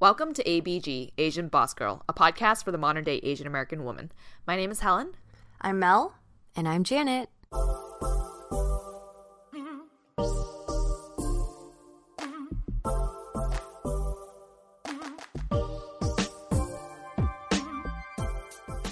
Welcome to ABG, Asian Boss Girl, a podcast for the modern day Asian American woman. My name is Helen. I'm Mel. And I'm Janet.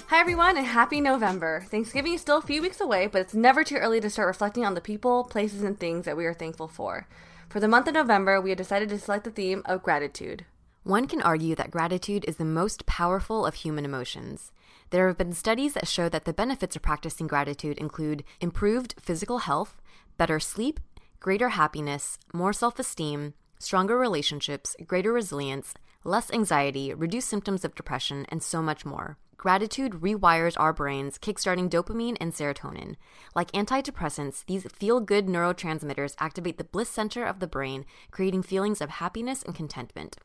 Hi, everyone, and happy November. Thanksgiving is still a few weeks away, but it's never too early to start reflecting on the people, places, and things that we are thankful for. For the month of November, we have decided to select the theme of gratitude. One can argue that gratitude is the most powerful of human emotions. There have been studies that show that the benefits of practicing gratitude include improved physical health, better sleep, greater happiness, more self esteem, stronger relationships, greater resilience, less anxiety, reduced symptoms of depression, and so much more. Gratitude rewires our brains, kickstarting dopamine and serotonin. Like antidepressants, these feel good neurotransmitters activate the bliss center of the brain, creating feelings of happiness and contentment.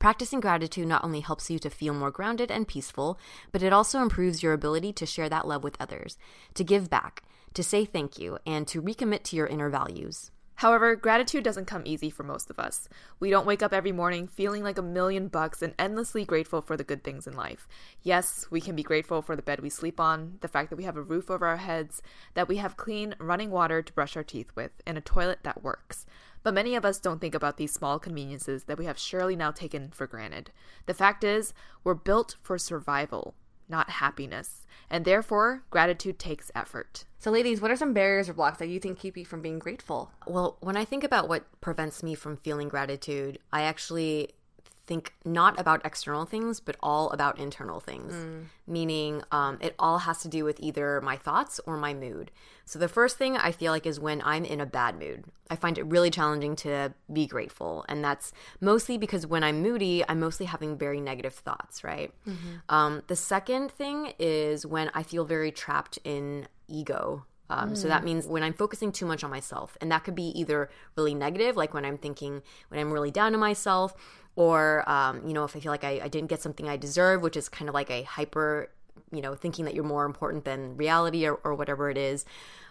Practicing gratitude not only helps you to feel more grounded and peaceful, but it also improves your ability to share that love with others, to give back, to say thank you, and to recommit to your inner values. However, gratitude doesn't come easy for most of us. We don't wake up every morning feeling like a million bucks and endlessly grateful for the good things in life. Yes, we can be grateful for the bed we sleep on, the fact that we have a roof over our heads, that we have clean, running water to brush our teeth with, and a toilet that works. But many of us don't think about these small conveniences that we have surely now taken for granted. The fact is, we're built for survival, not happiness, and therefore, gratitude takes effort. So, ladies, what are some barriers or blocks that you think keep you from being grateful? Well, when I think about what prevents me from feeling gratitude, I actually think not about external things, but all about internal things. Mm. Meaning, um, it all has to do with either my thoughts or my mood. So, the first thing I feel like is when I'm in a bad mood. I find it really challenging to be grateful. And that's mostly because when I'm moody, I'm mostly having very negative thoughts, right? Mm-hmm. Um, the second thing is when I feel very trapped in ego um, mm. So that mm. means when I'm focusing too much on myself, and that could be either really negative, like when I'm thinking, when I'm really down on myself, or um, you know if i feel like I, I didn't get something i deserve which is kind of like a hyper you know thinking that you're more important than reality or, or whatever it is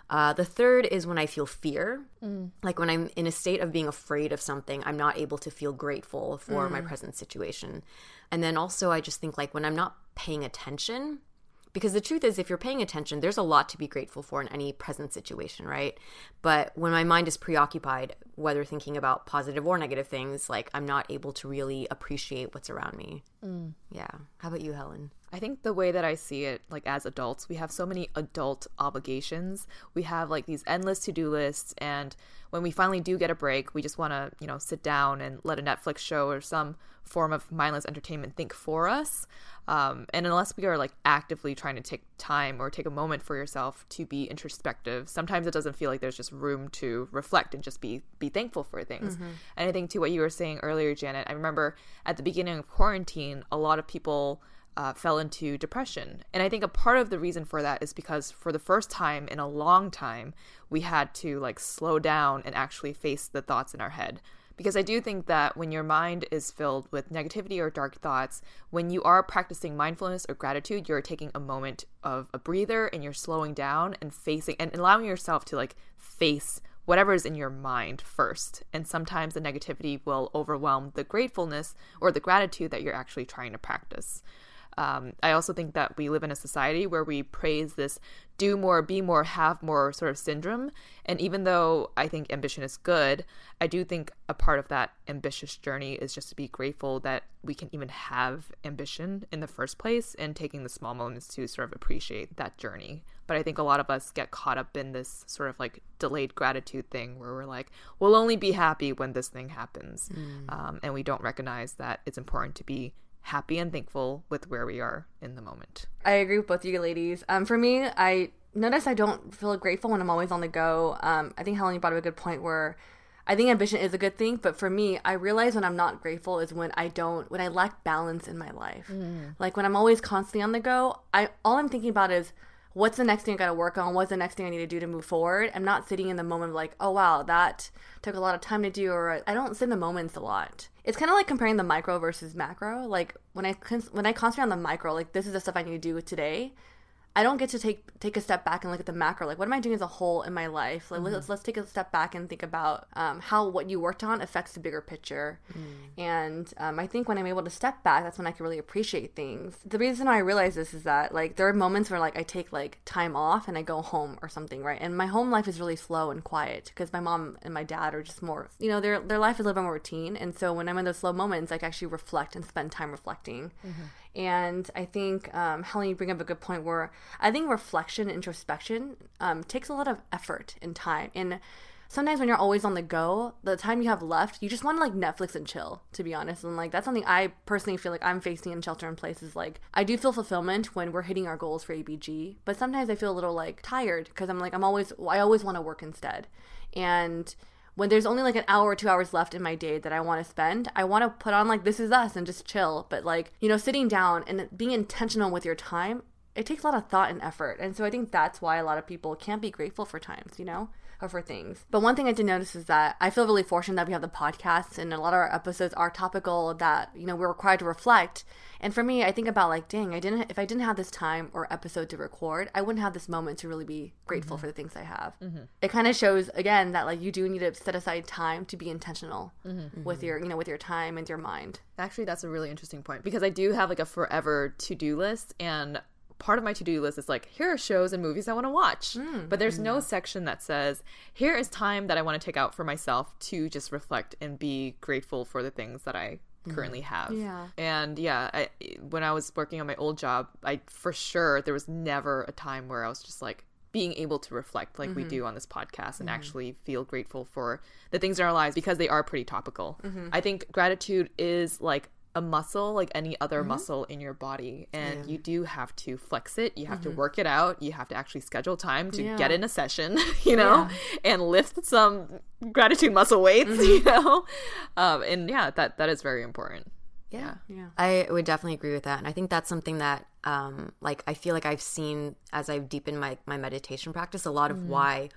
uh, the third is when I feel fear. Mm. Like when I'm in a state of being afraid of something, I'm not able to feel grateful for mm. my present situation. And then also, I just think like when I'm not paying attention, because the truth is, if you're paying attention, there's a lot to be grateful for in any present situation, right? But when my mind is preoccupied, whether thinking about positive or negative things, like I'm not able to really appreciate what's around me. Mm. Yeah. How about you, Helen? I think the way that I see it, like as adults, we have so many adult obligations. We have like these endless to do lists. And when we finally do get a break, we just want to, you know, sit down and let a Netflix show or some form of mindless entertainment think for us. Um, and unless we are like actively trying to take time or take a moment for yourself to be introspective, sometimes it doesn't feel like there's just room to reflect and just be be thankful for things. Mm-hmm. And I think to what you were saying earlier, Janet, I remember at the beginning of quarantine, a lot of people uh, fell into depression. And I think a part of the reason for that is because for the first time in a long time, we had to like slow down and actually face the thoughts in our head because I do think that when your mind is filled with negativity or dark thoughts, when you are practicing mindfulness or gratitude, you're taking a moment of a breather and you're slowing down and facing and allowing yourself to like face whatever is in your mind first. And sometimes the negativity will overwhelm the gratefulness or the gratitude that you're actually trying to practice. Um, I also think that we live in a society where we praise this do more, be more, have more sort of syndrome. And even though I think ambition is good, I do think a part of that ambitious journey is just to be grateful that we can even have ambition in the first place and taking the small moments to sort of appreciate that journey. But I think a lot of us get caught up in this sort of like delayed gratitude thing where we're like, we'll only be happy when this thing happens. Mm. Um, and we don't recognize that it's important to be happy and thankful with where we are in the moment. I agree with both you ladies. Um, for me, I notice I don't feel grateful when I'm always on the go. Um, I think Helen you brought up a good point where I think ambition is a good thing, but for me, I realize when I'm not grateful is when I don't, when I lack balance in my life. Mm. Like when I'm always constantly on the go, I all I'm thinking about is what's the next thing I got to work on? What's the next thing I need to do to move forward? I'm not sitting in the moment of like, oh wow, that took a lot of time to do, or I don't sit in the moments a lot. It's kind of like comparing the micro versus macro. Like when I when I concentrate on the micro, like this is the stuff I need to do today. I don't get to take take a step back and look at the macro. Like, what am I doing as a whole in my life? Like, mm-hmm. let's let's take a step back and think about um, how what you worked on affects the bigger picture. Mm. And um, I think when I'm able to step back, that's when I can really appreciate things. The reason I realize this is that like there are moments where like I take like time off and I go home or something, right? And my home life is really slow and quiet because my mom and my dad are just more, you know, their their life is a little bit more routine. And so when I'm in those slow moments, I can actually reflect and spend time reflecting. Mm-hmm. And I think, um, Helen, you bring up a good point where I think reflection, introspection um, takes a lot of effort and time. And sometimes when you're always on the go, the time you have left, you just want to like Netflix and chill, to be honest. And like that's something I personally feel like I'm facing in shelter in place is like I do feel fulfillment when we're hitting our goals for ABG, but sometimes I feel a little like tired because I'm like I'm always I always want to work instead. And when there's only like an hour or two hours left in my day that I want to spend, I want to put on like This Is Us and just chill. But like, you know, sitting down and being intentional with your time, it takes a lot of thought and effort. And so I think that's why a lot of people can't be grateful for times, you know? For things. But one thing I did notice is that I feel really fortunate that we have the podcast and a lot of our episodes are topical that, you know, we're required to reflect. And for me, I think about like, dang, I didn't if I didn't have this time or episode to record, I wouldn't have this moment to really be grateful mm-hmm. for the things I have. Mm-hmm. It kind of shows again that like you do need to set aside time to be intentional mm-hmm. with your, you know, with your time and your mind. Actually, that's a really interesting point because I do have like a forever to-do list and part of my to-do list is like here are shows and movies i want to watch mm, but there's no section that says here is time that i want to take out for myself to just reflect and be grateful for the things that i mm. currently have yeah and yeah I, when i was working on my old job i for sure there was never a time where i was just like being able to reflect like mm-hmm. we do on this podcast and mm-hmm. actually feel grateful for the things in our lives because they are pretty topical. Mm-hmm. I think gratitude is like a muscle like any other mm-hmm. muscle in your body and yeah. you do have to flex it you have mm-hmm. to work it out you have to actually schedule time to yeah. get in a session you know yeah. and lift some gratitude muscle weights mm-hmm. you know um, and yeah that that is very important yeah yeah i would definitely agree with that and i think that's something that um like i feel like i've seen as i've deepened my my meditation practice a lot of mm-hmm. why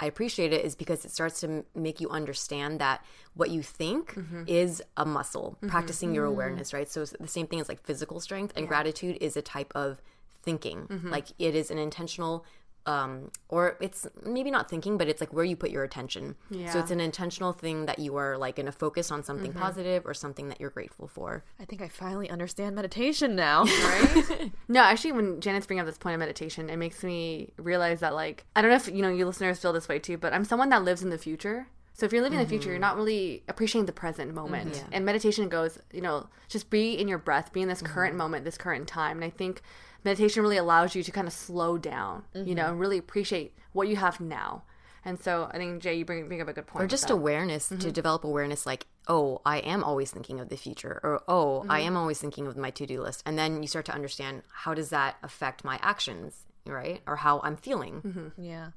I appreciate it is because it starts to make you understand that what you think mm-hmm. is a muscle, mm-hmm. practicing your mm-hmm. awareness, right? So the same thing as like physical strength and yeah. gratitude is a type of thinking. Mm-hmm. Like it is an intentional um, or it's maybe not thinking, but it's like where you put your attention. Yeah. So it's an intentional thing that you are like going to focus on something mm-hmm. positive or something that you're grateful for. I think I finally understand meditation now, right? no, actually, when Janet's bringing up this point of meditation, it makes me realize that like I don't know if you know you listeners feel this way too, but I'm someone that lives in the future. So if you're living mm-hmm. in the future, you're mm-hmm. not really appreciating the present moment. Mm-hmm. Yeah. And meditation goes, you know, just be in your breath, be in this mm-hmm. current moment, this current time. And I think meditation really allows you to kind of slow down, mm-hmm. you know, and really appreciate what you have now. And so I think Jay, you bring, bring up a good point. Or just awareness mm-hmm. to develop awareness, like, oh, I am always thinking of the future, or oh, mm-hmm. I am always thinking of my to do list, and then you start to understand how does that affect my actions, right, or how I'm feeling. Mm-hmm. Yeah.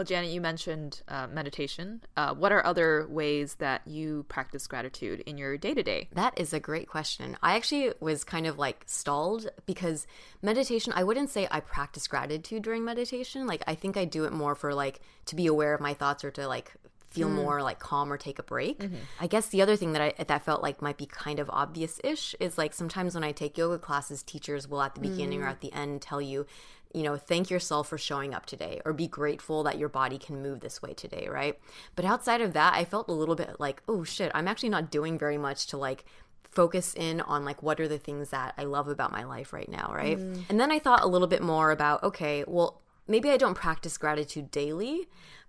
Well, Janet, you mentioned uh, meditation. Uh, what are other ways that you practice gratitude in your day to day? That is a great question. I actually was kind of like stalled because meditation, I wouldn't say I practice gratitude during meditation. Like, I think I do it more for like to be aware of my thoughts or to like feel mm. more like calm or take a break. Mm-hmm. I guess the other thing that I that felt like might be kind of obvious-ish is like sometimes when I take yoga classes, teachers will at the beginning or mm. at the end tell you, you know, thank yourself for showing up today or be grateful that your body can move this way today, right? But outside of that, I felt a little bit like, oh shit, I'm actually not doing very much to like focus in on like what are the things that I love about my life right now, right? Mm. And then I thought a little bit more about okay, well, maybe I don't practice gratitude daily,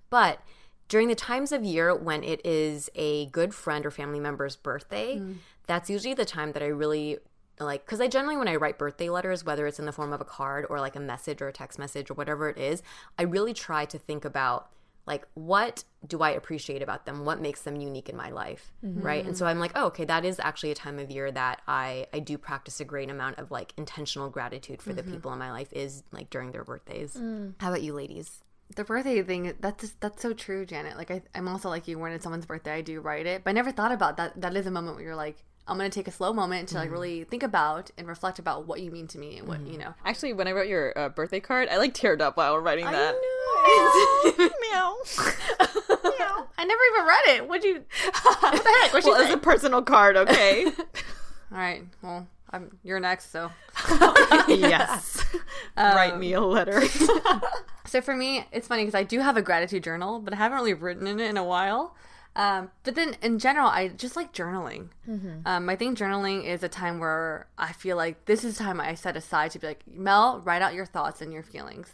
but during the times of year when it is a good friend or family member's birthday, mm. that's usually the time that I really like because I generally when I write birthday letters, whether it's in the form of a card or like a message or a text message or whatever it is, I really try to think about like what do I appreciate about them? What makes them unique in my life, mm-hmm. right? And so I'm like, oh, okay, that is actually a time of year that I I do practice a great amount of like intentional gratitude for the mm-hmm. people in my life is like during their birthdays. Mm. How about you, ladies? The birthday thing, that's just, that's so true, Janet. Like I, I'm also like you. When it's someone's birthday, I do write it, but I never thought about that. That is a moment where you're like, I'm gonna take a slow moment to like really think about and reflect about what you mean to me and what you know. Actually, when I wrote your uh, birthday card, I like teared up while writing that. I know. Meow. I never even read it. What'd you? What the heck? What'd you well, it's a personal card, okay? All right. Well, I'm you're next. So, yes. Write me a letter. so for me, it's funny because I do have a gratitude journal, but I haven't really written in it in a while. Um, but then in general, I just like journaling. Um, I think journaling is a time where I feel like this is time I set aside to be like, Mel, write out your thoughts and your feelings.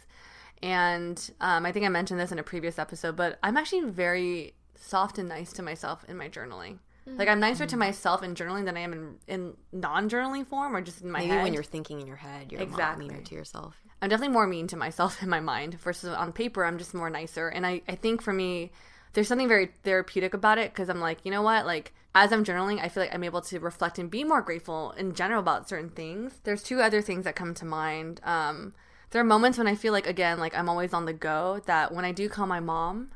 And um, I think I mentioned this in a previous episode, but I'm actually very soft and nice to myself in my journaling. Like I'm nicer to myself in journaling than I am in, in non-journaling form or just in my Maybe head. when you're thinking in your head, you're exactly. Exactly. meaner to yourself. I'm definitely more mean to myself in my mind versus on paper. I'm just more nicer. And I, I think for me, there's something very therapeutic about it because I'm like, you know what? Like, as I'm journaling, I feel like I'm able to reflect and be more grateful in general about certain things. There's two other things that come to mind. Um, there are moments when I feel like, again, like I'm always on the go, that when I do call my mom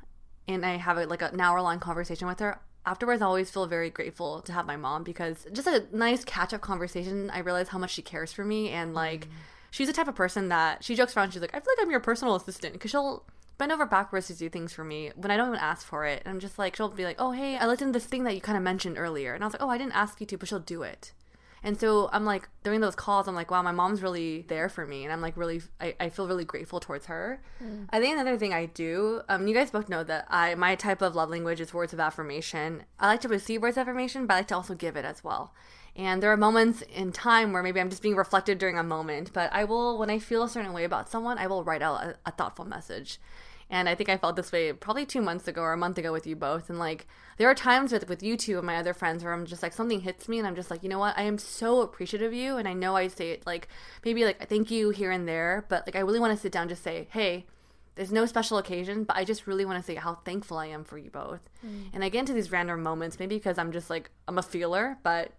and I have a, like an hour long conversation with her, afterwards I always feel very grateful to have my mom because just a nice catch up conversation, I realize how much she cares for me and like mm. she's the type of person that she jokes around. She's like, I feel like I'm your personal assistant because she'll bend over backwards to do things for me when I don't even ask for it. And I'm just like, she'll be like, oh, hey, I looked into this thing that you kind of mentioned earlier. And I was like, oh, I didn't ask you to, but she'll do it. And so I'm like, during those calls, I'm like, wow, my mom's really there for me. And I'm like, really, I, I feel really grateful towards her. I think another thing I do, um, you guys both know that I, my type of love language is words of affirmation. I like to receive words of affirmation, but I like to also give it as well. And there are moments in time where maybe I'm just being reflected during a moment, but I will, when I feel a certain way about someone, I will write out a, a thoughtful message. And I think I felt this way probably two months ago or a month ago with you both. And like, there are times with, with you two and my other friends where I'm just like, something hits me and I'm just like, you know what? I am so appreciative of you. And I know I say it like, maybe like, thank you here and there. But like, I really want to sit down and just say, hey, there's no special occasion, but I just really want to say how thankful I am for you both. Mm. And I get into these random moments, maybe because I'm just like, I'm a feeler, but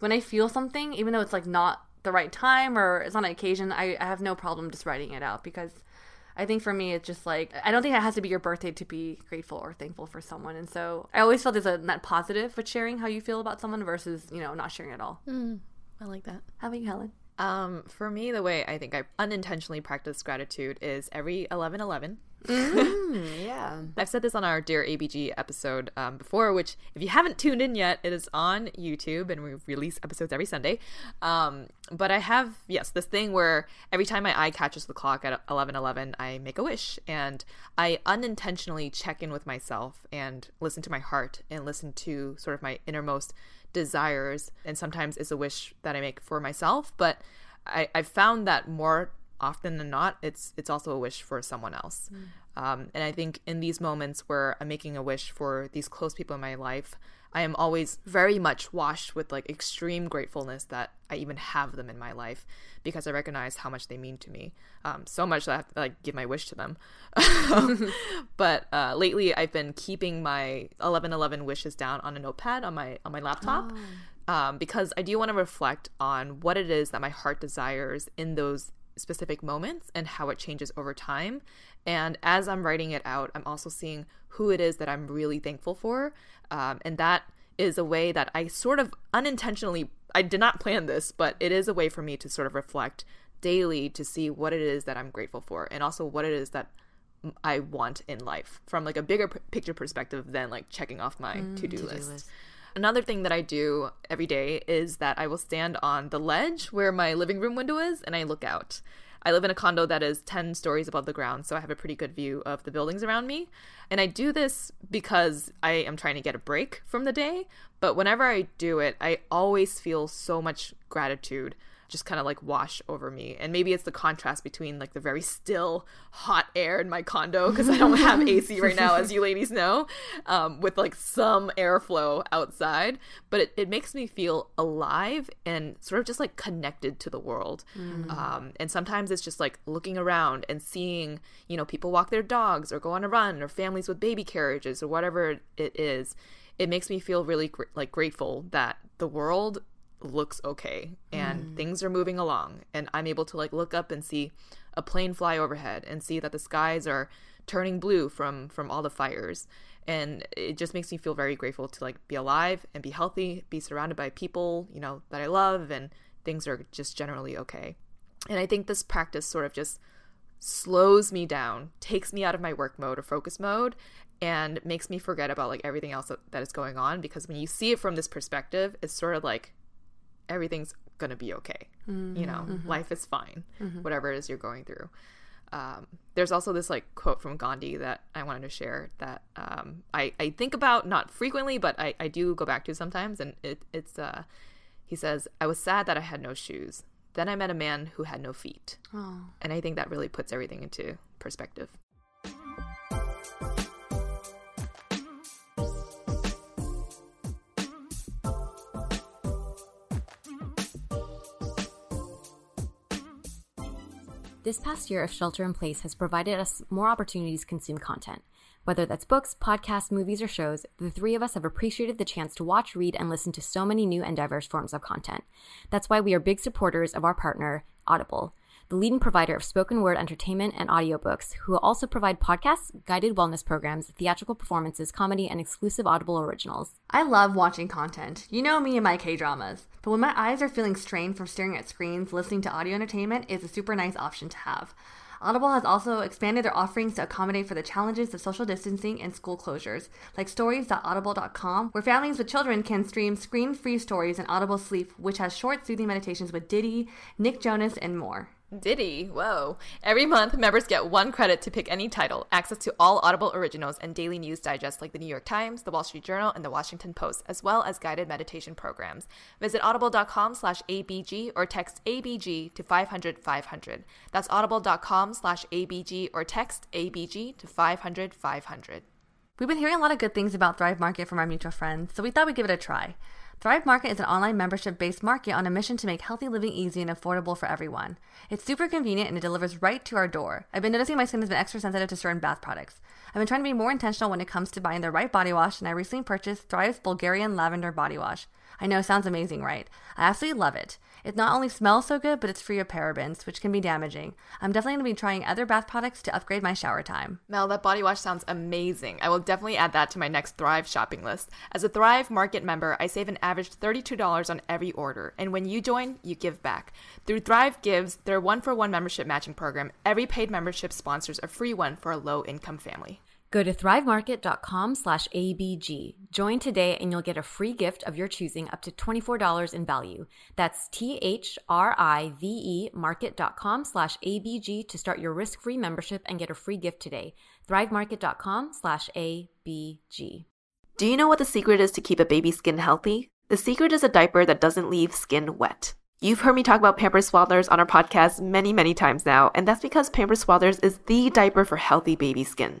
when I feel something, even though it's like not the right time or it's on an occasion, I, I have no problem just writing it out because I think for me, it's just like, I don't think it has to be your birthday to be grateful or thankful for someone. And so I always feel there's a net positive with sharing how you feel about someone versus, you know, not sharing at all. Mm, I like that. How about you, Helen? Um, for me, the way I think I unintentionally practice gratitude is every 11 11. Yeah. I've said this on our Dear ABG episode um, before, which, if you haven't tuned in yet, it is on YouTube and we release episodes every Sunday. Um, but I have, yes, this thing where every time my eye catches the clock at 11 11, I make a wish. And I unintentionally check in with myself and listen to my heart and listen to sort of my innermost desires. And sometimes it's a wish that I make for myself, but I, I've found that more often than not, it's it's also a wish for someone else. Um, and I think in these moments where I'm making a wish for these close people in my life, I am always very much washed with like extreme gratefulness that I even have them in my life because I recognize how much they mean to me. Um, so much that I have to like give my wish to them. but uh, lately, I've been keeping my 1111 wishes down on a notepad on my on my laptop. Um, because I do want to reflect on what it is that my heart desires in those specific moments and how it changes over time. And as I'm writing it out, I'm also seeing who it is that I'm really thankful for. Um, and that is a way that I sort of unintentionally, I did not plan this, but it is a way for me to sort of reflect daily to see what it is that I'm grateful for and also what it is that I want in life from like a bigger p- picture perspective than like checking off my Mm, to-do, list. Another thing that I do every day is that I will stand on the ledge where my living room window is and I look out. I live in a condo that is 10 stories above the ground, so I have a pretty good view of the buildings around me. And I do this because I am trying to get a break from the day, but whenever I do it, I always feel so much gratitude just kind of like wash over me. And maybe it's the contrast between like the very still hot air in my condo because I don't have AC right now, as you ladies know, um, with like some airflow outside. But it, it makes me feel alive and sort of just like connected to the world. Um, and sometimes it's just like looking around and seeing, you know, people walk their dogs or go on a run or families with baby carriages or whatever it is. It makes me feel really gr- like grateful that the world looks okay and mm. things are moving along and i'm able to like look up and see a plane fly overhead and see that the skies are turning blue from from all the fires. And it just makes me feel very grateful to like be alive and be healthy be surrounded by people you know that i love and things are just generally okay. And i think this practice sort of just slows me down takes me out of my work mode or focus mode and makes me forget about like everything else that, that is going on because when you see it from this perspective it's sort of like everything's gonna be okay. You know, life is fine, whatever it is you're going through. Um, there's also this like quote from Gandhi that I wanted to share that um, I, I think about not frequently, but I, I do go back to sometimes. And it, it's uh, he says, I was sad that I had no shoes. Then I met a man who had no feet. And I think that really puts everything into perspective. This past year of shelter in place has provided us more opportunities to consume content. Whether that's books, podcasts, movies, or shows, the three of us have appreciated the chance to watch, read, and listen to so many new and diverse forms of content. That's why we are big supporters of our partner, Audible, the leading provider of spoken word entertainment and audiobooks, who also provide podcasts, guided wellness programs, theatrical performances, comedy, and exclusive Audible originals. I love watching content. You know me and my K dramas. But when my eyes are feeling strained from staring at screens, listening to audio entertainment is a super nice option to have. Audible has also expanded their offerings to accommodate for the challenges of social distancing and school closures, like stories.audible.com, where families with children can stream screen free stories in Audible Sleep, which has short, soothing meditations with Diddy, Nick Jonas, and more. Diddy, whoa. Every month, members get one credit to pick any title, access to all Audible originals, and daily news digests like the New York Times, the Wall Street Journal, and the Washington Post, as well as guided meditation programs. Visit audible.com slash ABG or text ABG to 500 500. That's audible.com slash ABG or text ABG to 500 500. We've been hearing a lot of good things about Thrive Market from our mutual friends, so we thought we'd give it a try. Thrive Market is an online membership based market on a mission to make healthy living easy and affordable for everyone. It's super convenient and it delivers right to our door. I've been noticing my skin has been extra sensitive to certain bath products. I've been trying to be more intentional when it comes to buying the right body wash, and I recently purchased Thrive's Bulgarian Lavender Body Wash. I know, sounds amazing, right? I absolutely love it. It not only smells so good, but it's free of parabens, which can be damaging. I'm definitely going to be trying other bath products to upgrade my shower time. Mel, that body wash sounds amazing. I will definitely add that to my next Thrive shopping list. As a Thrive Market member, I save an average $32 on every order. And when you join, you give back. Through Thrive Gives, their one for one membership matching program, every paid membership sponsors a free one for a low income family. Go to thrivemarket.com slash ABG. Join today and you'll get a free gift of your choosing up to $24 in value. That's T-H-R-I-V-E market.com slash ABG to start your risk-free membership and get a free gift today. thrivemarket.com slash ABG. Do you know what the secret is to keep a baby's skin healthy? The secret is a diaper that doesn't leave skin wet. You've heard me talk about Pampers Swaddlers on our podcast many, many times now, and that's because Pampers Swaddlers is the diaper for healthy baby skin.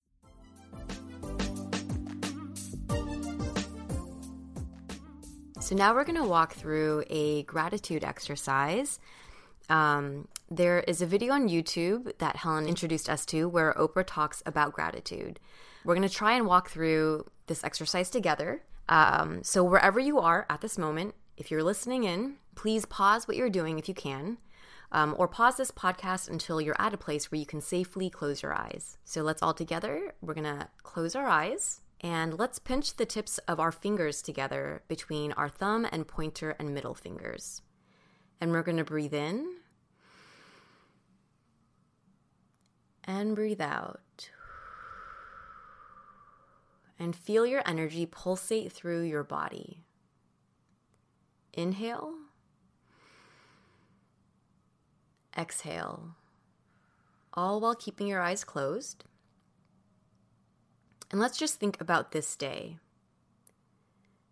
So now we're going to walk through a gratitude exercise. Um, there is a video on YouTube that Helen introduced us to where Oprah talks about gratitude. We're going to try and walk through this exercise together. Um, so, wherever you are at this moment, if you're listening in, please pause what you're doing if you can, um, or pause this podcast until you're at a place where you can safely close your eyes. So, let's all together, we're going to close our eyes and let's pinch the tips of our fingers together between our thumb and pointer and middle fingers. And we're going to breathe in and breathe out. And feel your energy pulsate through your body. Inhale, exhale, all while keeping your eyes closed. And let's just think about this day.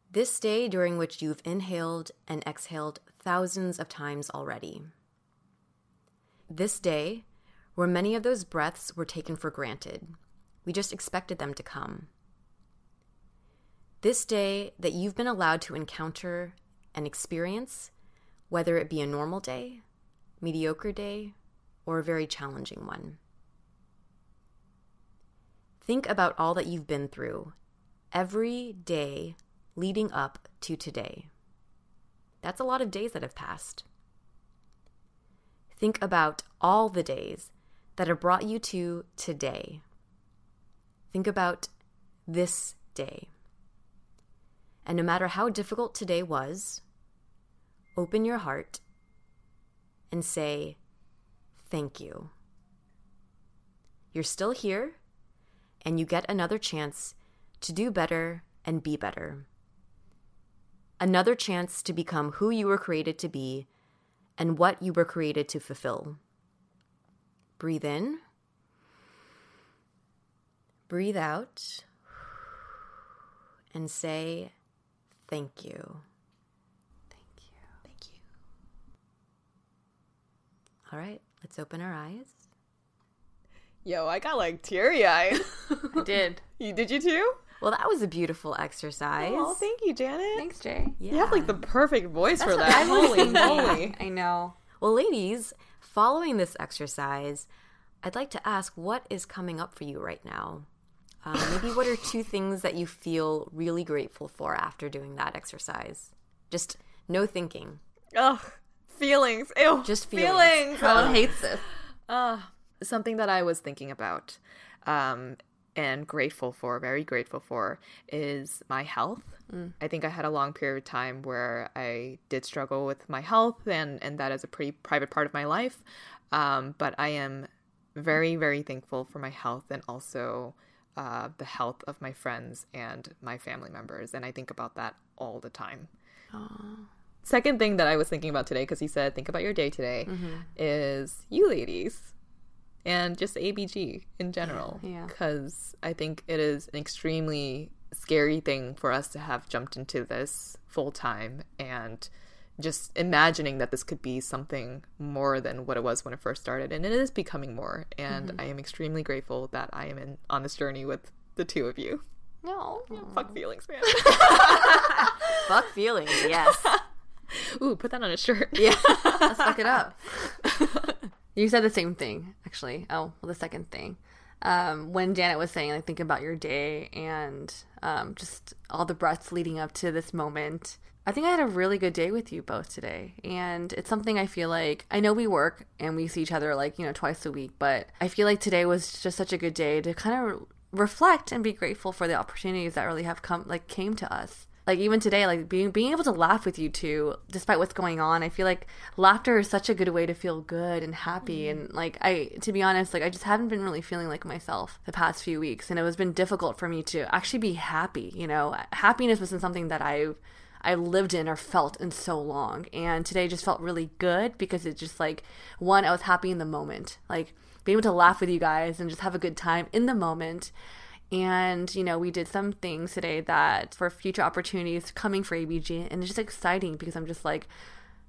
This day during which you've inhaled and exhaled thousands of times already. This day where many of those breaths were taken for granted. We just expected them to come. This day that you've been allowed to encounter and experience, whether it be a normal day, mediocre day, or a very challenging one. Think about all that you've been through every day leading up to today. That's a lot of days that have passed. Think about all the days that have brought you to today. Think about this day. And no matter how difficult today was, open your heart and say, Thank you. You're still here and you get another chance to do better and be better. Another chance to become who you were created to be and what you were created to fulfill. Breathe in, breathe out, and say, Thank you. Thank you. Thank you. All right, let's open our eyes. Yo, I got like teary eyed. I did. you did you too? Well, that was a beautiful exercise. Oh, thank you, Janet. Thanks, Jay. yeah. You have like the perfect voice for That's what that. I was Holy moly. I know. Well, ladies, following this exercise, I'd like to ask what is coming up for you right now? Um, maybe what are two things that you feel really grateful for after doing that exercise? Just no thinking. Ugh. Feelings. Ew. Just feelings. Helen hates this. Uh, something that I was thinking about um, and grateful for, very grateful for, is my health. I think I had a long period of time where I did struggle with my health, and, and that is a pretty private part of my life. Um, but I am very, very thankful for my health and also uh, the health of my friends and my family members. And I think about that all the time. Second thing that I was thinking about today, because he said, think about your day today, is you ladies and just ABG in general. Yeah. Because I think it is an extremely scary thing for us to have jumped into this full time and just imagining that this could be something more than what it was when it first started. And it is becoming more. And mm-hmm. I am extremely grateful that I am in on this journey with the two of you. No. Fuck feelings, man. Fuck feelings, yes. Ooh, put that on a shirt. yeah. Let's fuck it up. You said the same thing, actually. Oh, well, the second thing. Um, when Janet was saying, like, think about your day and um, just all the breaths leading up to this moment. I think I had a really good day with you both today. And it's something I feel like I know we work and we see each other like, you know, twice a week, but I feel like today was just such a good day to kind of reflect and be grateful for the opportunities that really have come, like, came to us like even today like being being able to laugh with you two despite what's going on i feel like laughter is such a good way to feel good and happy mm-hmm. and like i to be honest like i just haven't been really feeling like myself the past few weeks and it has been difficult for me to actually be happy you know happiness wasn't something that i I lived in or felt in so long. And today just felt really good because it just like, one, I was happy in the moment. Like being able to laugh with you guys and just have a good time in the moment. And, you know, we did some things today that for future opportunities coming for ABG. And it's just exciting because I'm just like,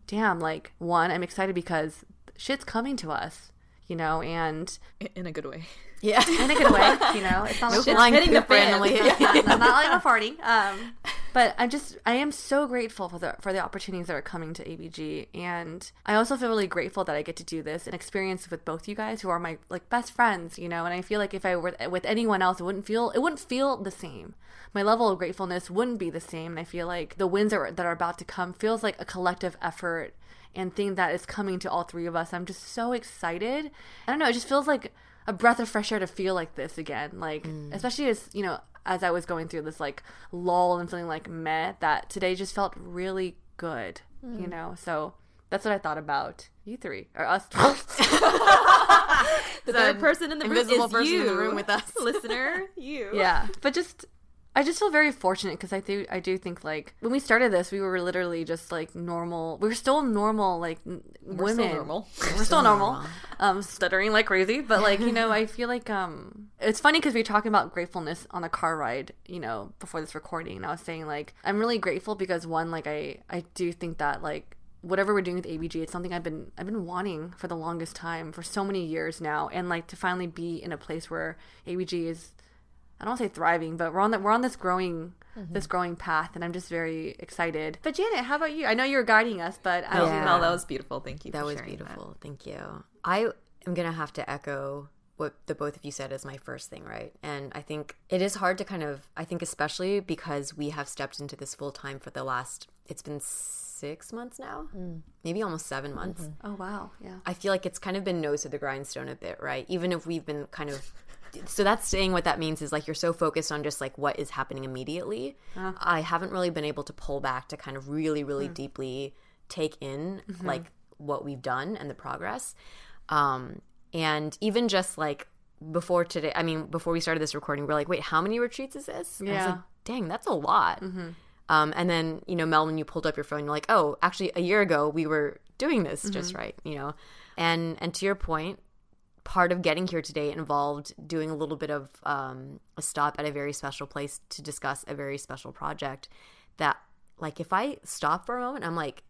damn, like, one, I'm excited because shit's coming to us, you know, and In a good way. Yeah. in a good way, you know, it's not like flying hitting the fan. Yeah, not, not like a party. Um, but I just I am so grateful for the for the opportunities that are coming to ABG, and I also feel really grateful that I get to do this and experience with both you guys, who are my like best friends, you know. And I feel like if I were with anyone else, it wouldn't feel it wouldn't feel the same. My level of gratefulness wouldn't be the same, and I feel like the wins that are, that are about to come feels like a collective effort and thing that is coming to all three of us. I'm just so excited. I don't know, it just feels like a breath of fresh air to feel like this again. Like, mm. especially as, you know, as I was going through this like lull and feeling like meh, that today just felt really good, mm. you know? So that's what I thought about you three or us. the third person in the invisible room person you, in the room with us, listener. You, yeah. But just I just feel very fortunate because I do I do think like when we started this, we were literally just like normal. We are still normal, like n- we're women. Still normal. We're still normal. Um, stuttering like crazy, but like you know, I feel like um, it's funny because we were talking about gratefulness on a car ride, you know, before this recording, and I was saying like I'm really grateful because one, like I I do think that like whatever we're doing with ABG, it's something I've been I've been wanting for the longest time for so many years now, and like to finally be in a place where ABG is I don't want to say thriving, but we're on that we're on this growing mm-hmm. this growing path, and I'm just very excited. But Janet, how about you? I know you're guiding us, but I yeah. no, that was beautiful. Thank you. That was beautiful. That. Thank you. I am gonna have to echo what the both of you said is my first thing, right? And I think it is hard to kind of I think especially because we have stepped into this full time for the last it's been six months now, mm. maybe almost seven months. Mm-hmm. Oh wow, yeah. I feel like it's kind of been nose to the grindstone a bit, right? Even if we've been kind of so that's saying what that means is like you're so focused on just like what is happening immediately. Uh. I haven't really been able to pull back to kind of really, really mm. deeply take in mm-hmm. like what we've done and the progress. Um, and even just like before today, I mean, before we started this recording, we are like, wait, how many retreats is this? Yeah. Like, dang, that's a lot. Mm-hmm. Um, and then, you know, Mel, when you pulled up your phone, you're like, oh, actually, a year ago we were doing this mm-hmm. just right, you know. And and to your point, part of getting here today involved doing a little bit of um, a stop at a very special place to discuss a very special project that like if i stop for a moment i'm like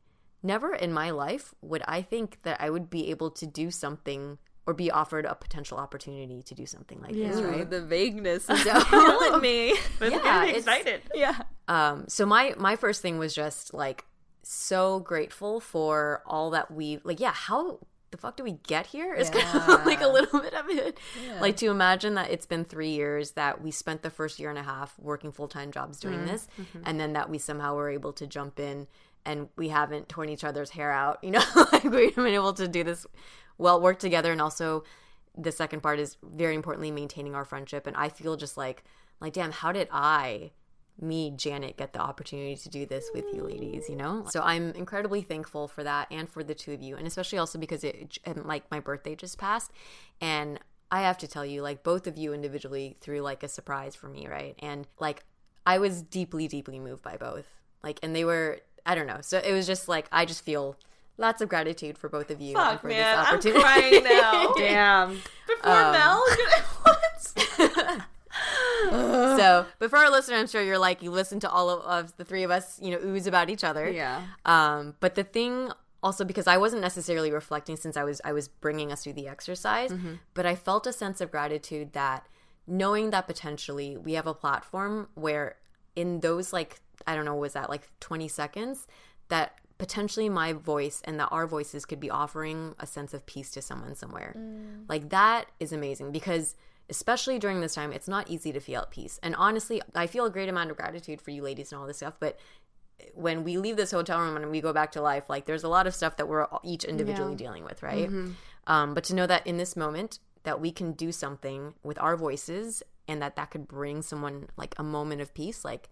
never in my life would i think that i would be able to do something or be offered a potential opportunity to do something like yeah. this right? The vagueness is killing me. Yeah excited. Yeah. Um so my my first thing was just like so grateful for all that we like yeah how the fuck do we get here? Is yeah. kind of like a little bit of it. Yeah. Like to imagine that it's been three years that we spent the first year and a half working full time jobs doing mm-hmm. this, mm-hmm. and then that we somehow were able to jump in and we haven't torn each other's hair out. You know, like we've been able to do this well, work together, and also the second part is very importantly maintaining our friendship. And I feel just like like damn, how did I? Me, Janet, get the opportunity to do this with you ladies, you know? So I'm incredibly thankful for that and for the two of you. And especially also because it, and like, my birthday just passed. And I have to tell you, like, both of you individually threw, like, a surprise for me, right? And, like, I was deeply, deeply moved by both. Like, and they were, I don't know. So it was just like, I just feel lots of gratitude for both of you Fuck, and for man, this opportunity. I'm crying now. Damn. Before um, Mel, what? so, but for our listener, I'm sure you're like you listen to all of, of, the three of us, you know, ooze about each other. Yeah. Um, but the thing also because I wasn't necessarily reflecting since I was I was bringing us through the exercise, mm-hmm. but I felt a sense of gratitude that knowing that potentially we have a platform where in those like I don't know was that like 20 seconds that potentially my voice and that our voices could be offering a sense of peace to someone somewhere. Mm. Like that is amazing because especially during this time, it's not easy to feel at peace. And honestly, I feel a great amount of gratitude for you ladies and all this stuff, but when we leave this hotel room and we go back to life, like there's a lot of stuff that we're each individually yeah. dealing with, right? Mm-hmm. Um, but to know that in this moment that we can do something with our voices and that that could bring someone like a moment of peace, like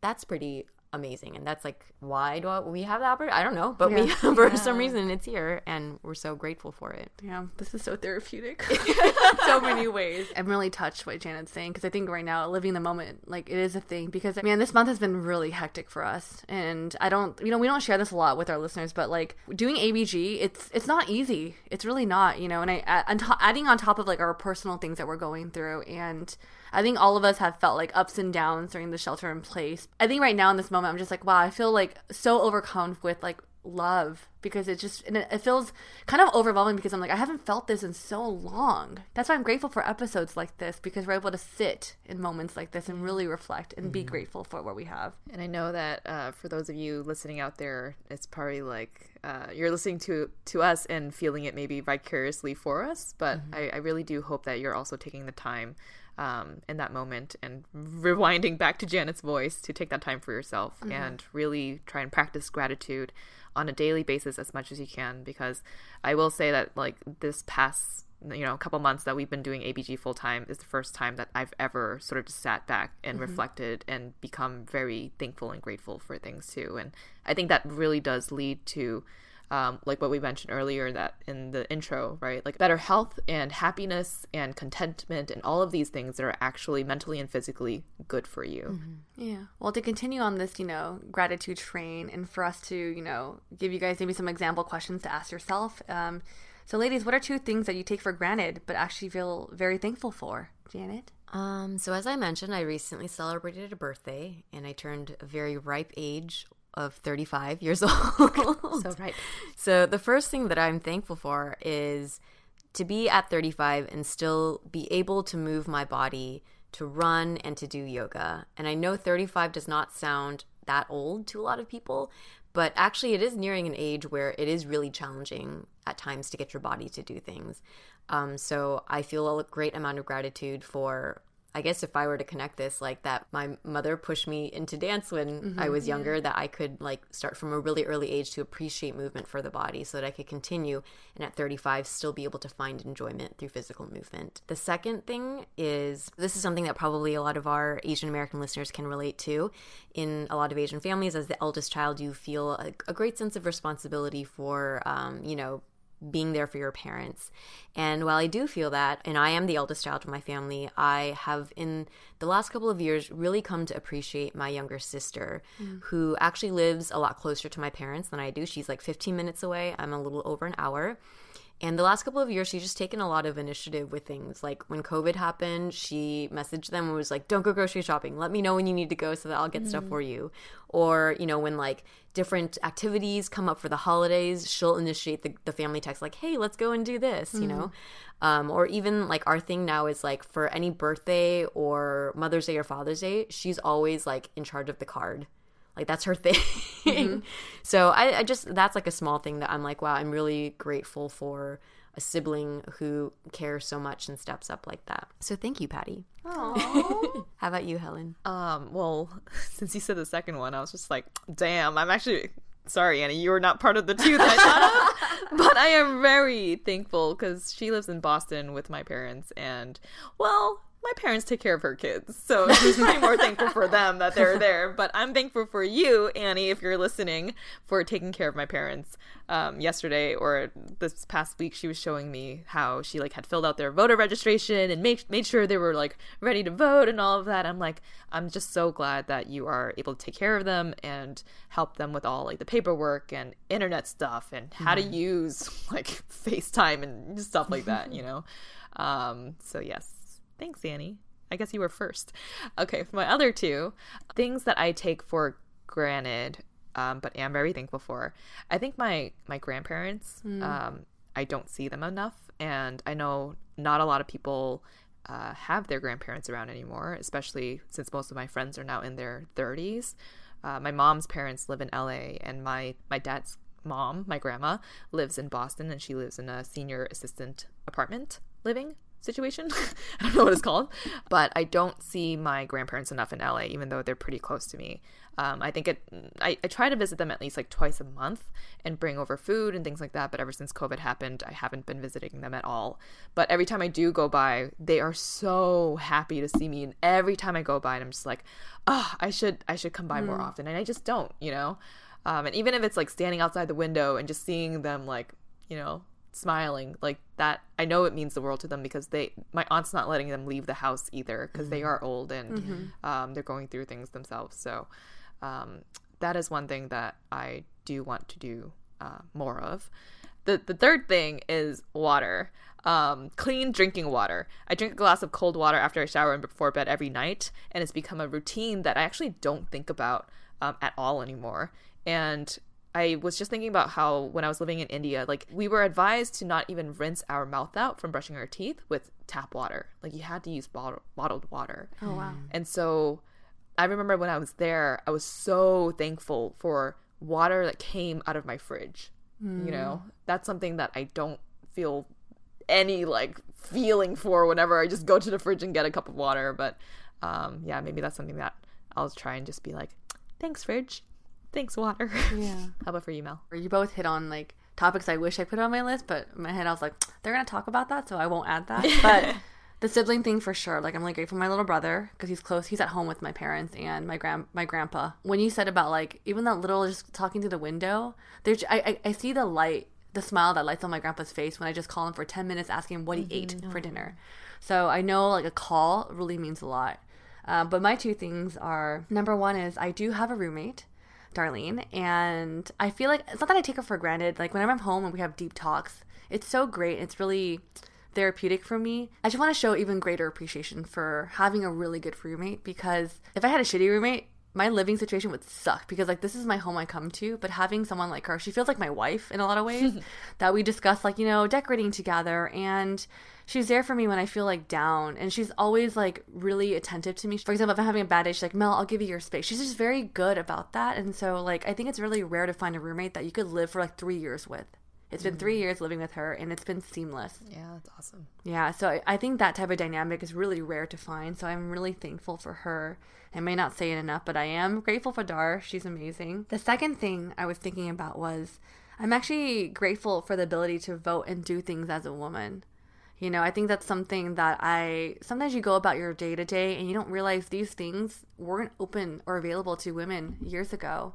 that's pretty amazing. And that's like why do I, we have that opportunity i don't know but yeah. we for yeah. some reason it's here and we're so grateful for it. Yeah this is so therapeutic. So many ways. I'm really touched by what janet's saying because i think right now living the moment like it is a thing because man this month has been really hectic for us. And i don't you know we don't share this a lot with our listeners but like doing abg it's it's not easy. It's really not you know and i adding on top of like our personal things that we're going through and I think all of us have felt like ups and downs during the shelter in place. I think right now in this moment, I'm just like, wow, I feel like so overcome with like love because it just and it, it feels kind of overwhelming because I'm like I haven't felt this in so long. That's why I'm grateful for episodes like this because we're able to sit in moments like this and really reflect and be grateful for what we have. And I know that uh, for those of you listening out there, it's probably like uh, you're listening to to us and feeling it maybe vicariously for us. But I, I really do hope that you're also taking the time um, in that moment and rewinding back to Janet's voice to take that time for yourself and really try and practice gratitude on a daily basis as much as you can. Because I will say that like this past you know couple months that we've been doing ABG full time is the first time that I've ever sort of just sat back and reflected and become very thankful and grateful for things too. And I think that really does lead to um, like what we mentioned earlier that in the intro, right? Like better health and happiness and contentment and all of these things that are actually mentally and physically good for you. Yeah. Well, to continue on this, you know, gratitude train and for us to, you know, give you guys maybe some example questions to ask yourself. Um, so, ladies, what are two things that you take for granted but actually feel very thankful for? Janet? Um, so as I mentioned, I recently celebrated a birthday and I turned a very ripe age of 35 years old. So right. So the first thing that I'm thankful for is to be at 35 and still be able to move my body to run and to do yoga. And I know 35 does not sound that old to a lot of people, but actually it is nearing an age where it is really challenging at times to get your body to do things. Um, so I feel a great amount of gratitude for I guess if I were to connect this, like that my mother pushed me into dance when I was younger, that I could like start from a really early age to appreciate movement for the body so that I could continue and at 35 still be able to find enjoyment through physical movement. The second thing is this is something that probably a lot of our Asian American listeners can relate to. In a lot of Asian families, as the eldest child, you feel a, a great sense of responsibility for, um, you know, being there for your parents. And while I do feel that, and I am the eldest child of my family, I have in the last couple of years really come to appreciate my younger sister, mm. who actually lives a lot closer to my parents than I do. She's like 15 minutes away, I'm a little over an hour. And the last couple of years, she's just taken a lot of initiative with things. Like when COVID happened, she messaged them and was like, "Don't go grocery shopping. Let me know when you need to go so that I'll get stuff for you." Or you know, when like different activities come up for the holidays, she'll initiate the, the family text like, "Hey, let's go and do this," you know. Um, or even like our thing now is like for any birthday or Mother's Day or Father's Day, she's always like in charge of the card. Like that's her thing. so I, I just that's like a small thing that I'm like, wow, I'm really grateful for a sibling who cares so much and steps up like that. So thank you, Patty. How about you, Helen? Um, well, since you said the second one, I was just like, damn, I'm actually sorry, Annie, you were not part of the two that I thought of. But I am very thankful because she lives in Boston with my parents, and well, my parents take care of her kids, so she's probably more thankful for them that they're there. But I'm thankful for you, Annie, if you're listening, for taking care of my parents. Um, yesterday or this past week, she was showing me how she like had filled out their voter registration and made made sure they were like ready to vote and all of that. I'm like, I'm just so glad that you are able to take care of them and help them with all like the paperwork and internet stuff and how to use like FaceTime and stuff like that, you know. Um, so yes, Thanks, Annie. I guess you were first. Okay, for my other two things that I take for granted, um, but am very thankful for. I think my my grandparents. Um, I don't see them enough, and I know not a lot of people uh, have their grandparents around anymore, especially since most of my friends are now in their thirties. Uh, my mom's parents live in LA, and my my dad's mom, my grandma, lives in Boston, and she lives in a senior assistant apartment living situation. I don't know what it's called, but I don't see my grandparents enough in LA, even though they're pretty close to me. Um, I think it. I, I try to visit them at least like twice a month and bring over food and things like that. But ever since COVID happened, I haven't been visiting them at all. But every time I do go by, they are so happy to see me, and every time I go by, and I'm just like, oh, I should I should come by more often, and I just don't, you know. Um, and even if it's like standing outside the window and just seeing them like, you know, smiling like that i know it means the world to them because they my aunt's not letting them leave the house either because they are old and um, they're going through things themselves. So um, that is one thing that i do want to do uh, more of. The, the third thing is water. Um, clean drinking water. I drink a glass of cold water after i shower and before bed every night and it's become a routine that i actually don't think about um, at all anymore. And I was just thinking about how when I was living in India, like we were advised to not even rinse our mouth out from brushing our teeth with tap water. Like you had to use bottle- bottled water. Oh wow. And so I remember when I was there, I was so thankful for water that came out of my fridge. You know, that's something that I don't feel any like feeling for whenever I just go to the fridge and get a cup of water. But um, yeah, maybe that's something that I'll try and just be like, thanks, fridge. Thanks, water. Yeah. How about for you, Mel? You both hit on like topics I wish I put on my list, but in my head I was like, they're gonna talk about that, so I won't add that. But the sibling thing for sure. Like I'm really grateful for my little brother because he's close. He's at home with my parents and my grand my grandpa. When you said about like even that little just talking through the window, there's I I, I see the light, the smile that lights on my grandpa's face when I just call him for ten minutes asking him what he ate for dinner. So I know like a call really means a lot. Uh, but my two things are number one is I do have a roommate. Darlene, and I feel like it's not that I take her for granted. Like whenever I'm home and we have deep talks, it's so great. It's really therapeutic for me. I just want to show even greater appreciation for having a really good roommate because if I had a shitty roommate, my living situation would suck because like this is my home I come to, but having someone like her, she feels like my wife in a lot of ways that we discuss like, you know, decorating together and she's there for me when I feel like down and she's always like really attentive to me. For example, if I'm having a bad day, she's like, Mel, I'll give you your space. She's just very good about that. And so like I think it's really rare to find a roommate that you could live for like three years with. It's been three mm-hmm. years living with her and it's been seamless. Yeah, that's awesome. Yeah, so I- I think that type of dynamic is really rare to find. So I'm really thankful for her. I may not say it enough, but I am grateful for Dar. She's amazing. The second thing I was thinking about was I'm actually grateful for the ability to vote and do things as a woman. You know, I think that's something that I sometimes you go about your day to day and you don't realize these things weren't open or available to women years ago.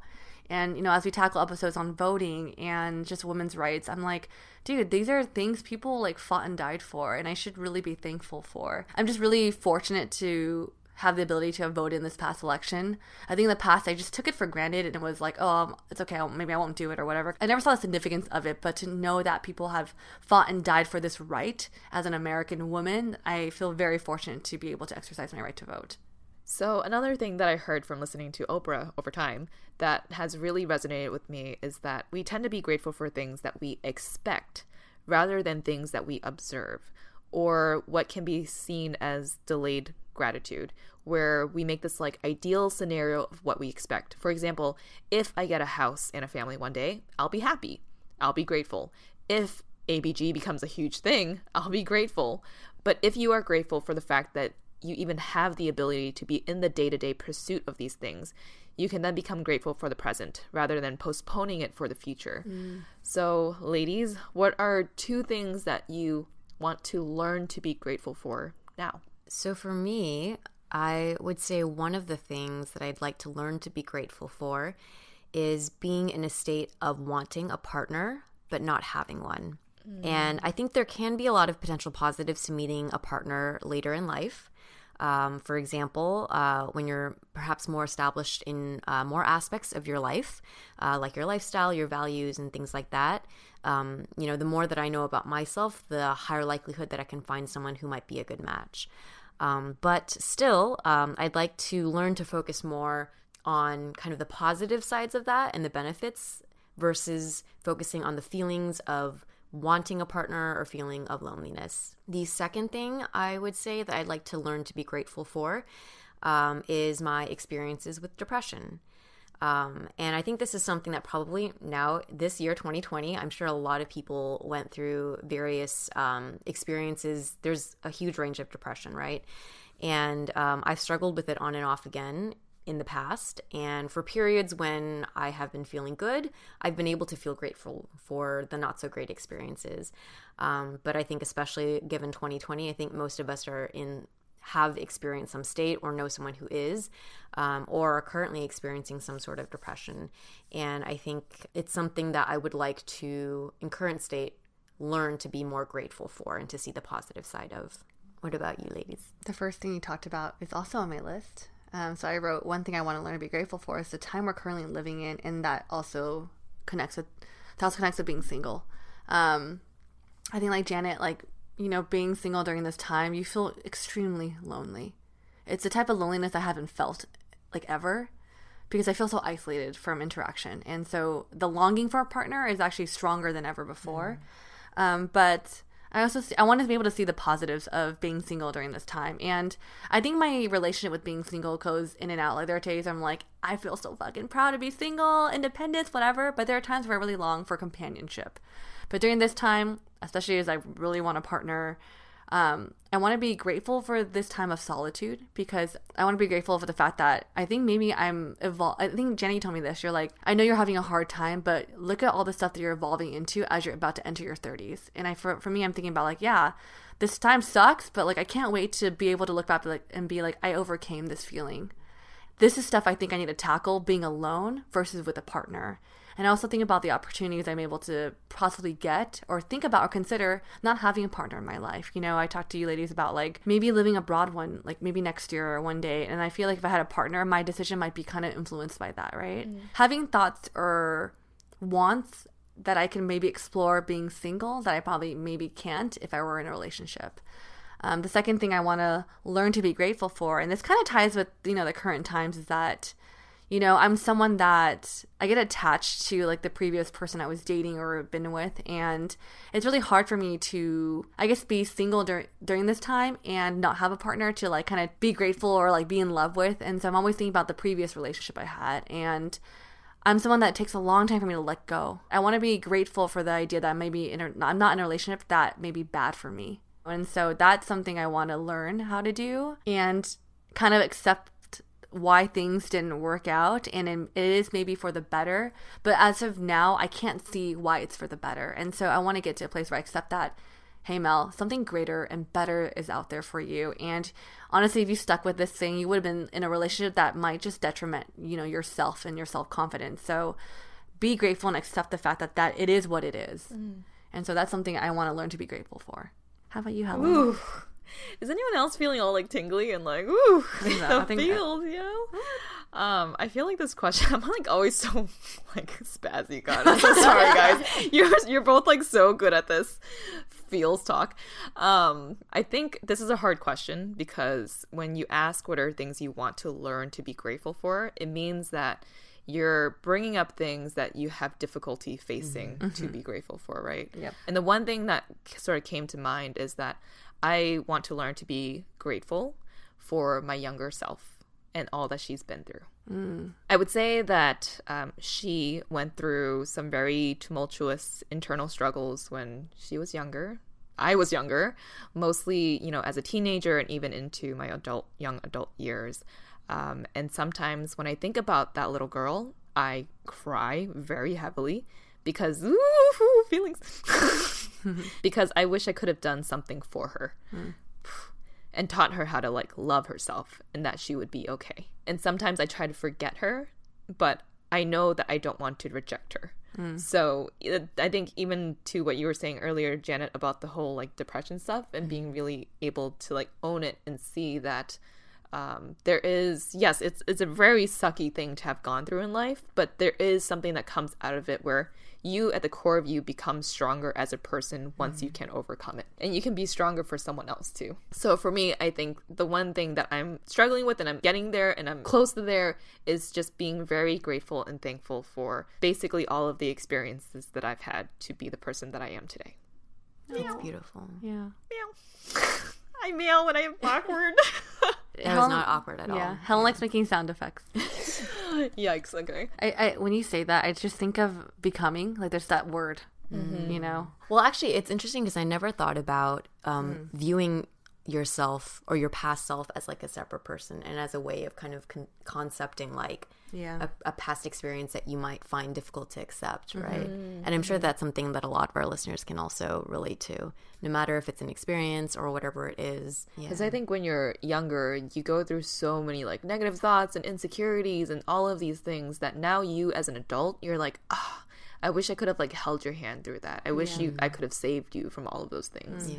And, you know, as we tackle episodes on voting and just women's rights, I'm like, dude, these are things people like fought and died for, and I should really be thankful for. I'm just really fortunate to have the ability to have voted in this past election. I think in the past I just took it for granted and it was like, oh, um, it's okay, maybe I won't do it or whatever. I never saw the significance of it, but to know that people have fought and died for this right as an American woman, I feel very fortunate to be able to exercise my right to vote. So, another thing that I heard from listening to Oprah over time that has really resonated with me is that we tend to be grateful for things that we expect rather than things that we observe, or what can be seen as delayed gratitude, where we make this like ideal scenario of what we expect. For example, if I get a house and a family one day, I'll be happy, I'll be grateful. If ABG becomes a huge thing, I'll be grateful. But if you are grateful for the fact that you even have the ability to be in the day to day pursuit of these things, you can then become grateful for the present rather than postponing it for the future. Mm. So, ladies, what are two things that you want to learn to be grateful for now? So for me, I would say one of the things that I'd like to learn to be grateful for is being in a state of wanting a partner but not having one. Mm. And I think there can be a lot of potential positives to meeting a partner later in life. Um, for example, uh, when you're perhaps more established in uh, more aspects of your life, uh, like your lifestyle, your values, and things like that, um, you know, the more that I know about myself, the higher likelihood that I can find someone who might be a good match. Um, but still, um, I'd like to learn to focus more on kind of the positive sides of that and the benefits versus focusing on the feelings of wanting a partner or feeling of loneliness. The second thing I would say that I'd like to learn to be grateful for um, is my experiences with depression. Um, and I think this is something that probably now, this year, 2020, I'm sure a lot of people went through various um, experiences. There's a huge range of depression, right? And um, I've struggled with it on and off again in the past. And for periods when I have been feeling good, I've been able to feel grateful for the not so great experiences. Um, but I think, especially given 2020, I think most of us are in have experienced some state or know someone who is um, or are currently experiencing some sort of depression and i think it's something that i would like to in current state learn to be more grateful for and to see the positive side of what about you ladies The first thing you talked about is also on my list. Um, so I wrote one thing I want to learn to be grateful for is the time we're currently living in, and that also connects with that also connects with being single. Um, I think like Janet, like you know, being single during this time, you feel extremely lonely. It's a type of loneliness I haven't felt like ever. because I feel so isolated from interaction. And so the longing for a partner is actually stronger than ever before. Um, but I also see, I want to be able to see the positives of being single during this time. And I think my relationship with being single goes in and out. Like there are days I'm like, I feel so fucking proud to be single, independence, whatever. But there are times where I really long for companionship. But during this time, especially as I really want a partner, um, I want to be grateful for this time of solitude because I want to be grateful for the fact that I think maybe I'm evolving. I think Jenny told me this. You're like, I know you're having a hard time, but look at all the stuff that you're evolving into as you're about to enter your 30s. And I, for, for me, I'm thinking about like, yeah, this time sucks, but like I can't wait to be able to look back and be like, I overcame this feeling. This is stuff I think I need to tackle being alone versus with a partner. And I also think about the opportunities I'm able to possibly get or think about or consider not having a partner in my life. You know, I talked to you ladies about like maybe living abroad one, like maybe next year or one day. And I feel like if I had a partner, my decision might be kind of influenced by that, right? Mm. Having thoughts or wants that I can maybe explore being single that I probably maybe can't if I were in a relationship. Um, the second thing I want to learn to be grateful for, and this kind of ties with you know the current times, is that you know, I'm someone that I get attached to like the previous person I was dating or been with, and it's really hard for me to, I guess, be single dur- during this time and not have a partner to like kind of be grateful or like be in love with. And so I'm always thinking about the previous relationship I had, and I'm someone that takes a long time for me to let go. I want to be grateful for the idea that maybe in a, I'm not in a relationship that may be bad for me. And so that's something I want to learn how to do and kind of accept why things didn't work out and it is maybe for the better but as of now i can't see why it's for the better. And so i want to get to a place where i accept that hey mel something greater and better is out there for you. And honestly if you stuck with this thing you would have been in a relationship that might just detriment you know yourself and your self-confidence. So be grateful and accept the fact that that it is what it is. Mm. and so that's something i want to learn to be grateful for. How about you helen? Ooh. Is anyone else feeling all like tingly and like, ooh, the feels, you know? Um, I feel like this question. I'm like always so like spazzy. God, I'm so sorry, guys. You're you're both like so good at this feels talk. Um, I think this is a hard question because when you ask what are things you want to learn to be grateful for, it means that you're bringing up things that you have difficulty facing mm-hmm. to be grateful for, right? Yep. And the one thing that sort of came to mind is that I want to learn to be grateful for my younger self and all that she's been through. Mm. I would say that um, she went through some very tumultuous internal struggles when she was younger. I was younger, mostly, you know, as a teenager and even into my adult, young adult years. Um, and sometimes when I think about that little girl, I cry very heavily because ooh, feelings. because I wish I could have done something for her. Mm. And taught her how to like love herself and that she would be okay. And sometimes I try to forget her, but I know that I don't want to reject her. Mm. So I think even to what you were saying earlier, Janet, about the whole like depression stuff and mm. being really able to like own it and see that um, there is yes, it's it's a very sucky thing to have gone through in life, but there is something that comes out of it where you at the core of you become stronger as a person once mm-hmm. you can overcome it. And you can be stronger for someone else too. So for me, I think the one thing that I'm struggling with and I'm getting there and I'm close to there is just being very grateful and thankful for basically all of the experiences that I've had to be the person that I am today. That's Meow. beautiful. Yeah. Meow. I meow when I'm awkward. That was not awkward at all. Yeah, Helen likes making sound effects. Yikes! Okay. I, I when you say that, I just think of becoming. Like there's that word. Mm-hmm. You know. Well, actually, it's interesting because I never thought about um, mm. viewing yourself or your past self as like a separate person and as a way of kind of con- concepting like yeah. a, a, past experience that you might find difficult to accept right mm-hmm. and i'm sure that's something that a lot of our listeners can also relate to no matter if it's an experience or whatever it is because yeah. i think when you're younger you go through so many like negative thoughts and insecurities and all of these things that now you as an adult you're like ah oh, I wish I could have like held your hand through that. I wish yeah. you I could have saved you from all of those things. Yeah.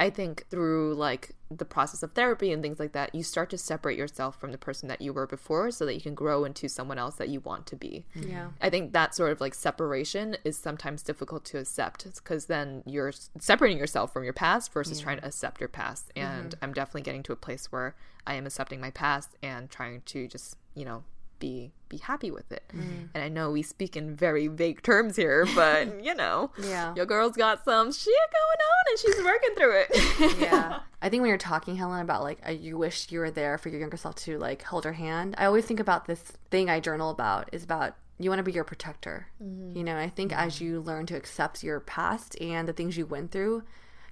I think through like the process of therapy and things like that, you start to separate yourself from the person that you were before so that you can grow into someone else that you want to be. Yeah. I think that sort of like separation is sometimes difficult to accept because then you're separating yourself from your past versus yeah. trying to accept your past. And mm-hmm. I'm definitely getting to a place where I am accepting my past and trying to just, you know, be be happy with it. Mm-hmm. And I know we speak in very vague terms here, but you know, Yeah. your girl's got some shit going on and she's working through it. yeah i think when you're talking helen about like you wish you were there for your younger self to like hold her hand i always think about this thing i journal about is about you want to be your protector mm-hmm. you know i think mm-hmm. as you learn to accept your past and the things you went through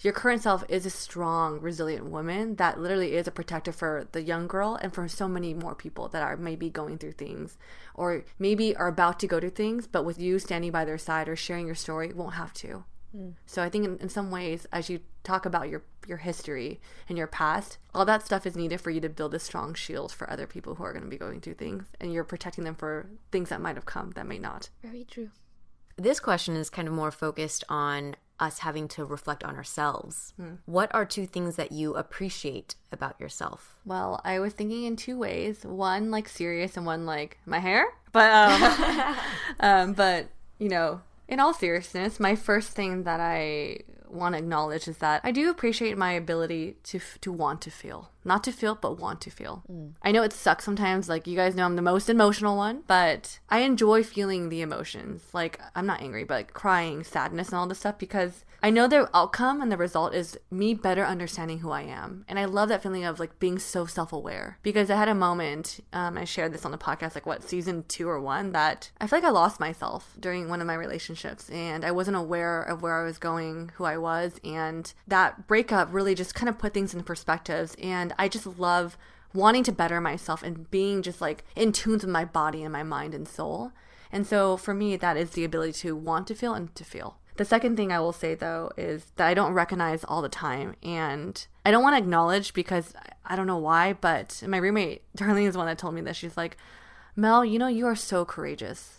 your current self is a strong resilient woman that literally is a protector for the young girl and for so many more people that are maybe going through things or maybe are about to go through things but with you standing by their side or sharing your story won't have to mm. so I think in, in some ways, as you talk about your your history and your past, all that stuff is needed for you to build a strong shield for other people who are going to be going through things, and you're protecting them for things that might have come that may not. very true. This question is kind of more focused on us having to reflect on ourselves. What are two things that you appreciate about yourself? Well, I was thinking in two ways: one like serious, and one like my hair. But um, um, but you know, in all seriousness, my first thing that I want to acknowledge is that I do appreciate my ability to f- to want to feel, not to feel, but want to feel. I know it sucks sometimes. Like you guys know, I'm the most emotional one, but I enjoy feeling the emotions. Like I'm not angry, but like crying, sadness, and all this stuff because I know the outcome and the result is me better understanding who I am. And I love that feeling of like being so self aware because I had a moment, um, I shared this on the podcast, like what, season two or one, that I feel like I lost myself during one of my relationships and I wasn't aware of where I was going, who I was. And that breakup really just kind of put things in perspectives. And I just love wanting to better myself and being just like in tune with my body and my mind and soul. And so for me, that is the ability to want to feel and to feel. The second thing I will say though is that I don't recognize all the time and I don't want to acknowledge because I don't know why, but my roommate Darlene is the one that told me this. She's like, Mel, you know, you are so courageous.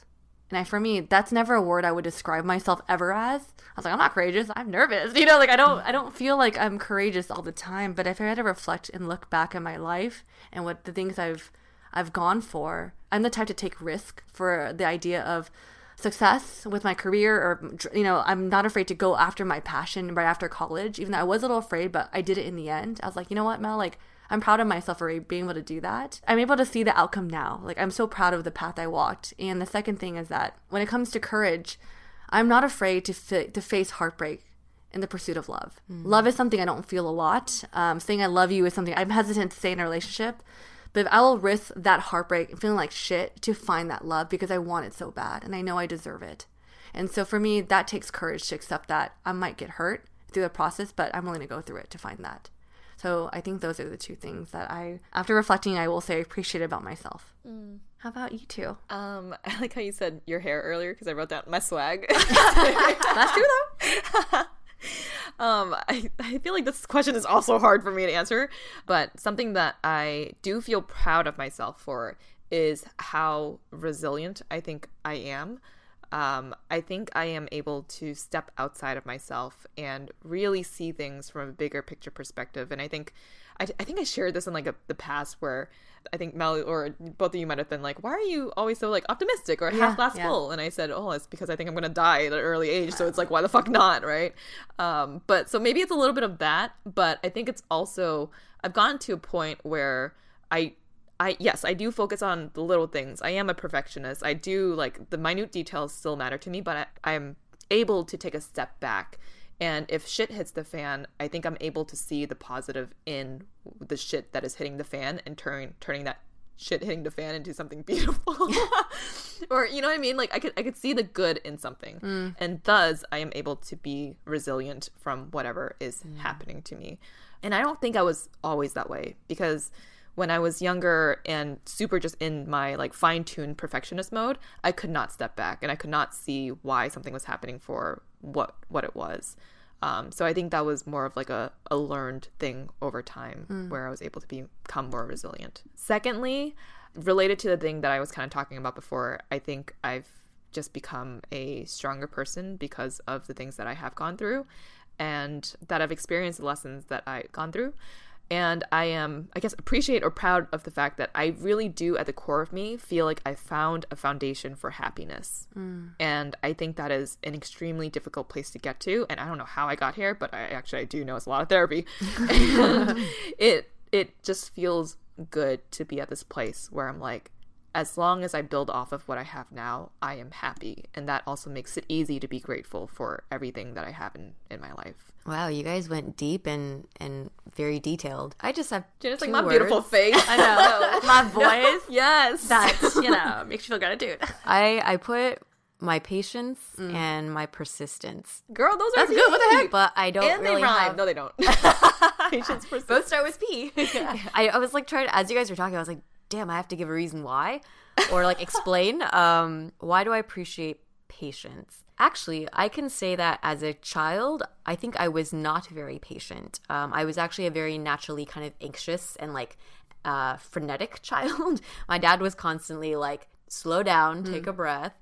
And I, for me, that's never a word I would describe myself ever as. I was like, I'm not courageous. I'm nervous. You know, like I don't, I don't feel like I'm courageous all the time. But if I had to reflect and look back at my life and what the things I've, I've gone for, I'm the type to take risk for the idea of success with my career or you know i'm not afraid to go after my passion right after college even though i was a little afraid but i did it in the end i was like you know what mel like i'm proud of myself for being able to do that. I'm able to see the outcome now. Like i'm so proud of the path i walked. And the second thing is that when it comes to courage i'm not afraid to, fi- to face heartbreak in the pursuit of love. Love is something i don't feel a lot. Um, saying i love you is something i'm hesitant to say in a relationship. But I will risk that heartbreak and feeling like shit to find that love because I want it so bad and I know I deserve it. And so for me, that takes courage to accept that I might get hurt through the process, but I'm willing to go through it to find that. So I think those are the two things that I, after reflecting, I will say I appreciate about myself. How about you two? Um, I like how you said your hair earlier because I wrote down my swag. That's true though. um, I, I feel like this question is also hard for me to answer, but something that I do feel proud of myself for is how resilient I think I am. Um, I think I am able to step outside of myself and really see things from a bigger picture perspective. And I think, I, I think I shared this in like a, the past where I think Mel or both of you might have been like, "Why are you always so like optimistic or half glass yeah. full?" And I said, "Oh, it's because I think I'm gonna die at an early age, so it's like, why the fuck not, right?" Um, but so maybe it's a little bit of that, but I think it's also I've gotten to a point where I I yes, I do focus on the little things. I am a perfectionist. I do like the minute details still matter to me, but I, I'm able to take a step back. And if shit hits the fan, I think I'm able to see the positive in the shit that is hitting the fan and turning turning that shit hitting the fan into something beautiful. or you know what I mean? Like I could I could see the good in something. Mm. And thus I am able to be resilient from whatever is mm. happening to me. And I don't think I was always that way because when I was younger and super just in my like fine tuned perfectionist mode, I could not step back and I could not see why something was happening for what what it was. Um, so I think that was more of like a, a learned thing over time where I was able to become more resilient. Secondly, related to the thing that I was kind of talking about before, I think I've just become a stronger person because of the things that I have gone through and that I've experienced the lessons that I've gone through. And I am, I guess, appreciate or proud of the fact that I really do, at the core of me, feel like I found a foundation for happiness. Mm. And I think that is an extremely difficult place to get to. And I don't know how I got here, but I actually I do know it's a lot of therapy. and it it just feels good to be at this place where I'm like, as long as I build off of what I have now, I am happy. And that also makes it easy to be grateful for everything that I have in, in my life. Wow, you guys went deep and and very detailed. I just have Just like two my beautiful face. I know. My voice. yes. That, you know, makes you feel gratitude. I I put my patience mm. and my persistence. Girl, those That's are good. What the heck? But I don't And really they rhyme. have No, they don't. Patience persist. both start with P. I, I was like trying to, as you guys were talking, I was like, damn, I have to give a reason why or like explain. um, why do I appreciate patience? Actually, I can say that as a child, I think I was not very patient. Um, I was actually a very naturally kind of anxious and like uh, frenetic child. My dad was constantly like, slow down, take a breath.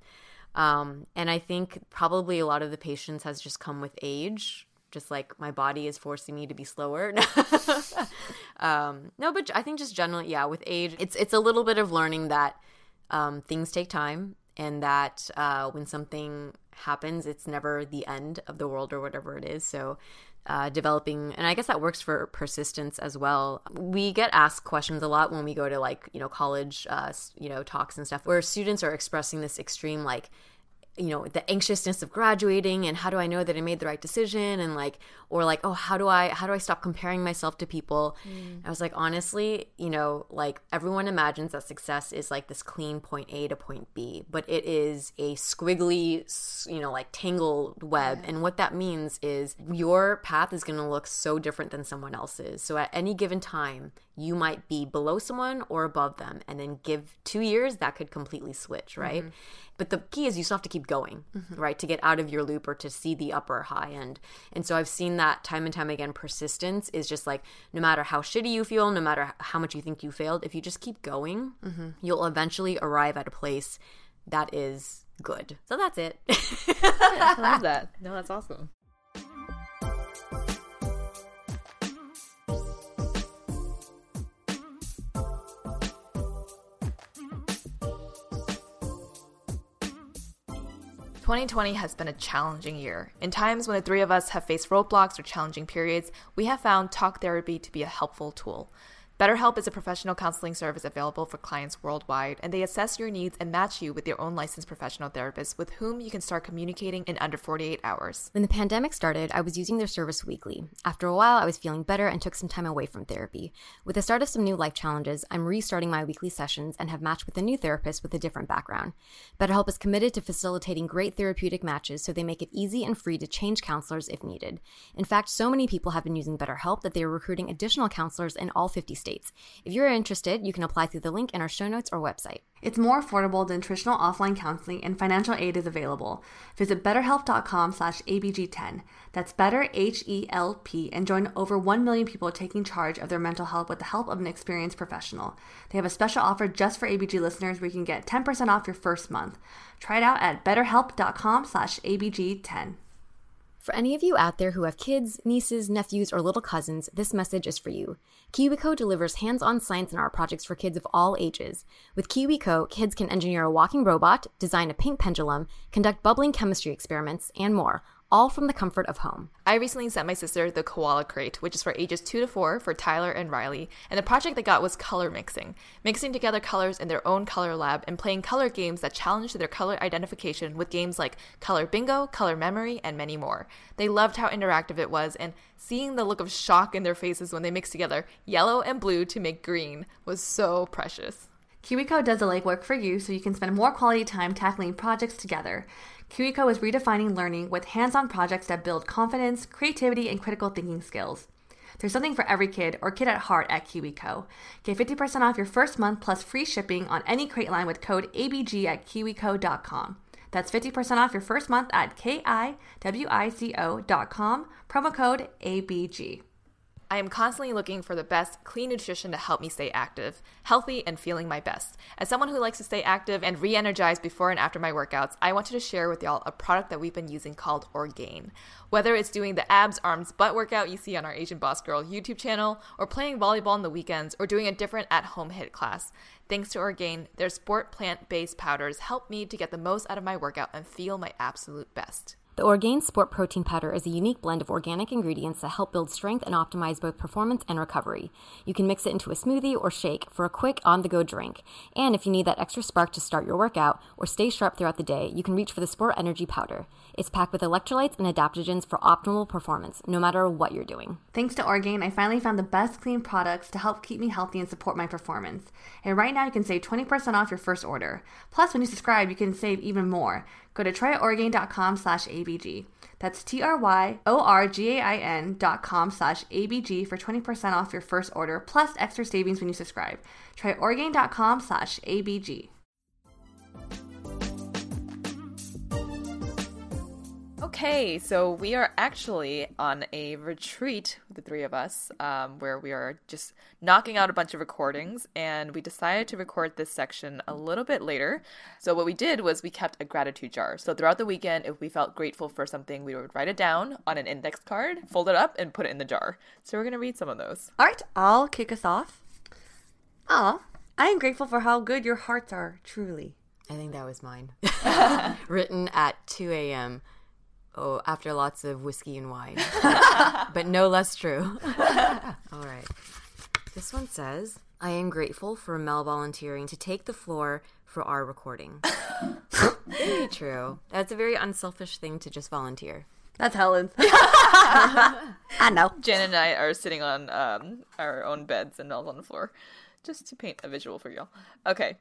Um, and I think probably a lot of the patience has just come with age. Just like my body is forcing me to be slower. um, no, but I think just generally, yeah, with age, it's it's a little bit of learning that um, things take time, and that uh, when something happens, it's never the end of the world or whatever it is. So. Uh, developing and i guess that works for persistence as well we get asked questions a lot when we go to like you know college uh, you know talks and stuff where students are expressing this extreme like you know the anxiousness of graduating and how do i know that i made the right decision and like or like oh how do i how do i stop comparing myself to people? Mm. I was like honestly you know like everyone imagines that success is like this clean point a to point b but it is a squiggly you know like tangled web. And what that means is your path is going to look so different than someone else's. So at any given time you might be below someone or above them and then give two years that could completely switch right? Mm-hmm. But the key is you still have to keep going mm-hmm. right to get out of your loop or to see the upper high end. And so i've seen that time and time again persistence is just like no matter how shitty you feel no matter how much you think you failed if you just keep going mm-hmm. you'll eventually arrive at a place that is good so that's it I love that. No, that's awesome. Twenty twenty has been a challenging year. In times when the three of us have faced roadblocks or challenging periods, we have found talk therapy to be a helpful tool. BetterHelp is a professional counseling service available for clients worldwide, and they assess your needs and match you with your own licensed professional therapist with whom you can start communicating in under 48 hours. When the pandemic started, I was using their service weekly. After a while, I was feeling better and took some time away from therapy. With the start of some new life challenges, I'm restarting my weekly sessions and have matched with a new therapist with a different background. BetterHelp is committed to facilitating great therapeutic matches so they make it easy and free to change counselors if needed. In fact, so many people have been using BetterHelp that they are recruiting additional counselors in all 50 states. If you're interested, you can apply through the link in our show notes or website. It's more affordable than traditional offline counseling and financial aid is available. Visit betterhelp.com slash ABG10. That's better H-E-L-P and join over 1 million people taking charge of their mental health with the help of an experienced professional. They have a special offer just for ABG listeners where you can get 10% off your first month. Try it out at betterhelp.com slash ABG10. For any of you out there who have kids, nieces, nephews, or little cousins, this message is for you. KiwiCo delivers hands on science and art projects for kids of all ages. With KiwiCo, kids can engineer a walking robot, design a pink pendulum, conduct bubbling chemistry experiments, and more, all from the comfort of home. I recently sent my sister the Koala Crate, which is for ages 2 to 4 for Tyler and Riley, and the project they got was color mixing, mixing together colors in their own color lab and playing color games that challenged their color identification with games like Color Bingo, Color Memory, and many more. They loved how interactive it was, and seeing the look of shock in their faces when they mixed together yellow and blue to make green was so precious. KiwiCo does the legwork for you so you can spend more quality time tackling projects together. KiwiCo is redefining learning with hands on projects that build confidence, creativity, and critical thinking skills. There's something for every kid or kid at heart at KiwiCo. Get 50% off your first month plus free shipping on any crate line with code ABG at kiwico.com. That's 50% off your first month at K-I-W-I-C-O.com, promo code ABG. I am constantly looking for the best clean nutrition to help me stay active, healthy, and feeling my best. As someone who likes to stay active and re energized before and after my workouts, I wanted to share with y'all a product that we've been using called Orgain. Whether it's doing the abs, arms, butt workout you see on our Asian Boss Girl YouTube channel, or playing volleyball on the weekends, or doing a different at home HIIT class, thanks to Orgain, their sport plant based powders help me to get the most out of my workout and feel my absolute best. The Orgain Sport Protein Powder is a unique blend of organic ingredients that help build strength and optimize both performance and recovery. You can mix it into a smoothie or shake for a quick on the go drink. And if you need that extra spark to start your workout or stay sharp throughout the day, you can reach for the Sport Energy Powder. It's packed with electrolytes and adaptogens for optimal performance, no matter what you're doing. Thanks to Orgain, I finally found the best clean products to help keep me healthy and support my performance. And right now you can save 20% off your first order. Plus, when you subscribe, you can save even more. Go to tryorgain.com slash ABG. That's T-R-Y-O-R-G-A-I-N dot com slash ABG for 20% off your first order, plus extra savings when you subscribe. Tryorgain.com slash ABG. Okay, so we are actually on a retreat, the three of us, um, where we are just knocking out a bunch of recordings, and we decided to record this section a little bit later. So, what we did was we kept a gratitude jar. So, throughout the weekend, if we felt grateful for something, we would write it down on an index card, fold it up, and put it in the jar. So, we're going to read some of those. All right, I'll kick us off. Aw, I am grateful for how good your hearts are, truly. I think that was mine. Written at 2 a.m. Oh, after lots of whiskey and wine. but no less true. All right. This one says I am grateful for Mel volunteering to take the floor for our recording. very true. That's a very unselfish thing to just volunteer. That's Helen's. I know. Jen and I are sitting on um, our own beds and Mel's on the floor, just to paint a visual for y'all. Okay.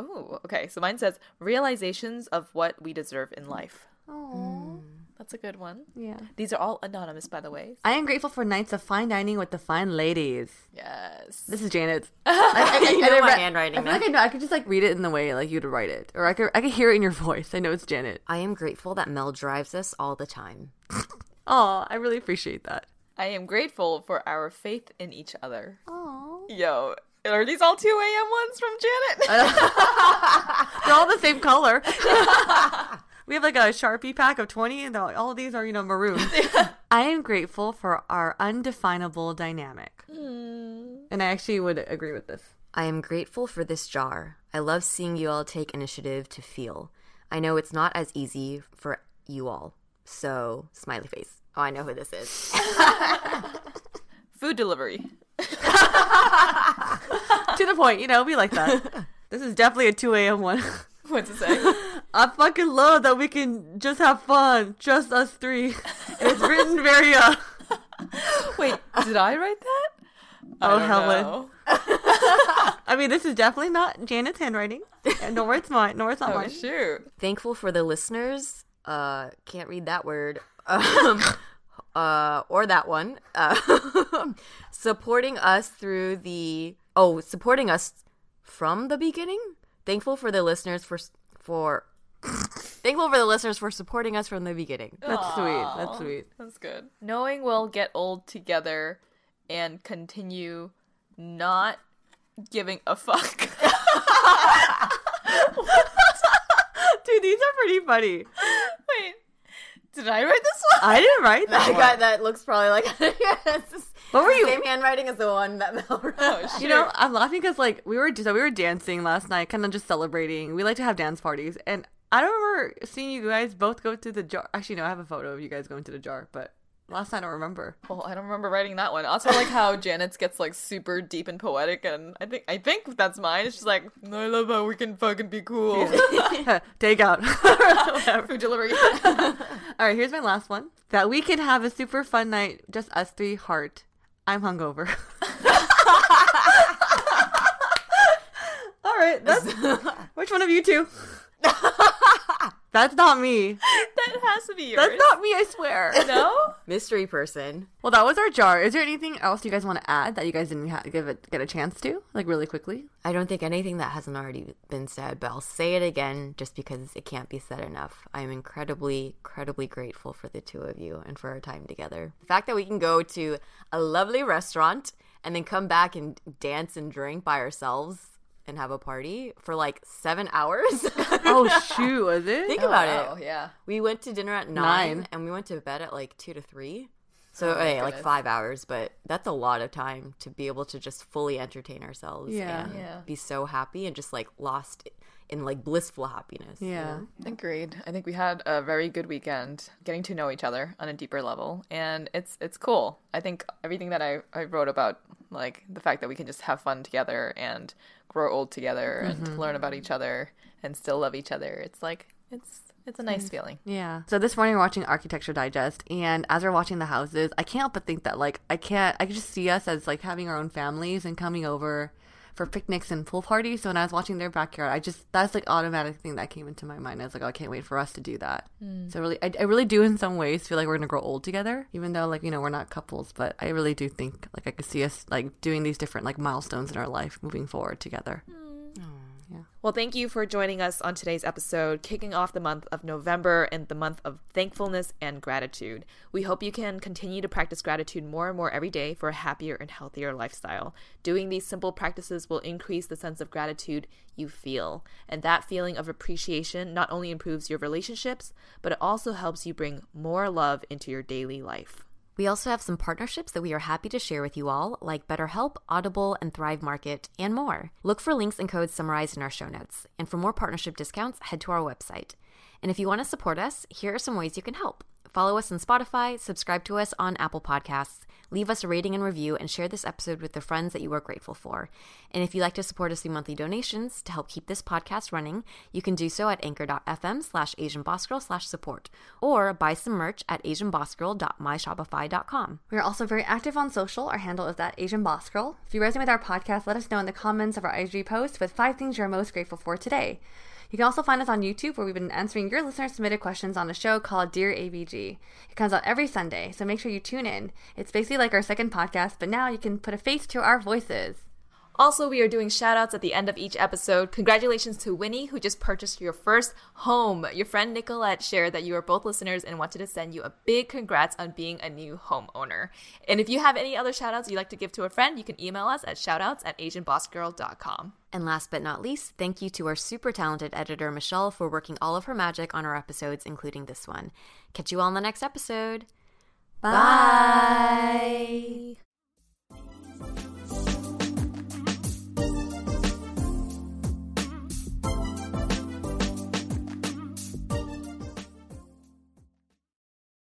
Oh, okay. So mine says realizations of what we deserve in life. Aww. That's a good one. Yeah. These are all anonymous, by the way. I am grateful for nights of fine dining with the fine ladies. Yes. This is Janet's. I, I, You know didn't my handwriting I feel like I know. I could just like read it in the way like you'd write it, or I could I could hear it in your voice. I know it's Janet. I am grateful that Mel drives us all the time. Oh, I really appreciate that. I am grateful for our faith in each other. Oh, Yo, are these all 2 a.m. ones from Janet? they're all the same color. We have like a sharpie pack of twenty, and like, all of these are you know maroon. I am grateful for our undefinable dynamic, mm. and I actually would agree with this. I am grateful for this jar. I love seeing you all take initiative to feel. I know it's not as easy for you all. So, smiley face. Oh, I know who this is. Food delivery. to the point, you know, we like that. this is definitely a two a.m. one. What's it say? I fucking love that we can just have fun, just us three. It's written very uh. Wait, did I write that? I Oh, Helen. I mean, this is definitely not Janet's handwriting, nor it's mine, nor it's not Oh, mine. shoot. Thankful for the listeners. Uh, can't read that word. Um, uh, or that one. Uh, supporting us through the oh, supporting us from the beginning. Thankful for the listeners for for. Thankful for the listeners for supporting us from the beginning. That's sweet. That's sweet. That's good. Knowing we'll get old together and continue not giving a fuck. Dude, these are pretty funny. Wait, did I write this one? I didn't write that. I one. got that looks probably like it's the What were you? same handwriting as the one that Mel wrote. Oh, shoot. You know, I'm laughing because like we were so we were dancing last night, kind of just celebrating. We like to have dance parties, and I don't remember seeing you guys both go to the jar. Actually, no, I have a photo of you guys going to the jar, but last night I don't remember. Well, I don't remember writing that one. Also, like how Janet's gets like super deep and poetic, and I think I think that's mine. It's just like I love how we can fucking be cool. Take out. Food delivery. All right, here's my last one. That we can have a super fun night, just us three. Heart. I'm hungover. All right, that's which one of you two? that's not me. that has to be yours. That's not me. I swear. no. Mystery person. Well, that was our jar. Is there anything else you guys want to add that you guys didn't ha- give it get a chance to, like really quickly? I don't think anything that hasn't already been said, but I'll say it again just because it can't be said enough. I am incredibly, incredibly grateful for the two of you and for our time together. The fact that we can go to a lovely restaurant and then come back and dance and drink by ourselves and have a party for like seven hours. Oh shoot, was it? Think about Wow, it. Oh, yeah. We went to dinner at nine, Nine. and we went to bed at like two to three. So oh, my okay, like five hours, but that's a lot of time to be able to just fully entertain ourselves Yeah. and Yeah. be so happy and just like lost in like blissful happiness. you Yeah. know? Agreed. I think we had a very good weekend getting to know each other on a deeper level and it's it's cool. I think everything that I, I wrote about like the fact that we can just have fun together and grow old together and mm-hmm. learn about each other and still love each other. It's like it's it's a nice feeling. Yeah. So this morning we're watching Architecture Digest, and as we're watching the houses, I can't help but think that like I can't. I can just see us as like having our own families and coming over for picnics and pool parties. So when I was watching their backyard, I just that's like automatic thing that came into my mind. I was like, oh, I can't wait for us to do that. Hmm. So really, I, I really do in some ways feel like we're gonna grow old together, even though like you know we're not couples. But I really do think like I could see us like doing these different like milestones in our life moving forward together. Hmm. Well, thank you for joining us on today's episode, kicking off the month of November and the month of thankfulness and gratitude. We hope you can continue to practice gratitude more and more every day for a happier and healthier lifestyle. Doing these simple practices will increase the sense of gratitude you feel. And that feeling of appreciation not only improves your relationships, but it also helps you bring more love into your daily life. We also have some partnerships that we are happy to share with you all, like BetterHelp, Audible, and Thrive Market, and more. Look for links and codes summarized in our show notes. And for more partnership discounts, head to our website. And if you want to support us, here are some ways you can help. Follow us on Spotify, subscribe to us on Apple Podcasts, leave us a rating and review, and share this episode with the friends that you are grateful for. And if you'd like to support us through monthly donations to help keep this podcast running, you can do so at anchor.fm slash asianbossgirl slash support, or buy some merch at asianbossgirl.myshopify.com. We are also very active on social. Our handle is that Asian Boss Girl. If you resonate with our podcast, let us know in the comments of our IG post with five things you're most grateful for today. You can also find us on YouTube where we've been answering your listener submitted questions on a show called Dear ABG. It comes out every Sunday, so make sure you tune in. It's basically like our second podcast, but now you can put a face to our voices. Also, we are doing shout outs at the end of each episode. Congratulations to Winnie, who just purchased your first home. Your friend Nicolette shared that you are both listeners and wanted to send you a big congrats on being a new homeowner. And if you have any other shout outs you'd like to give to a friend, you can email us at shoutouts at asianbossgirl.com. And last but not least, thank you to our super talented editor, Michelle, for working all of her magic on our episodes, including this one. Catch you all in the next episode. Bye. Bye.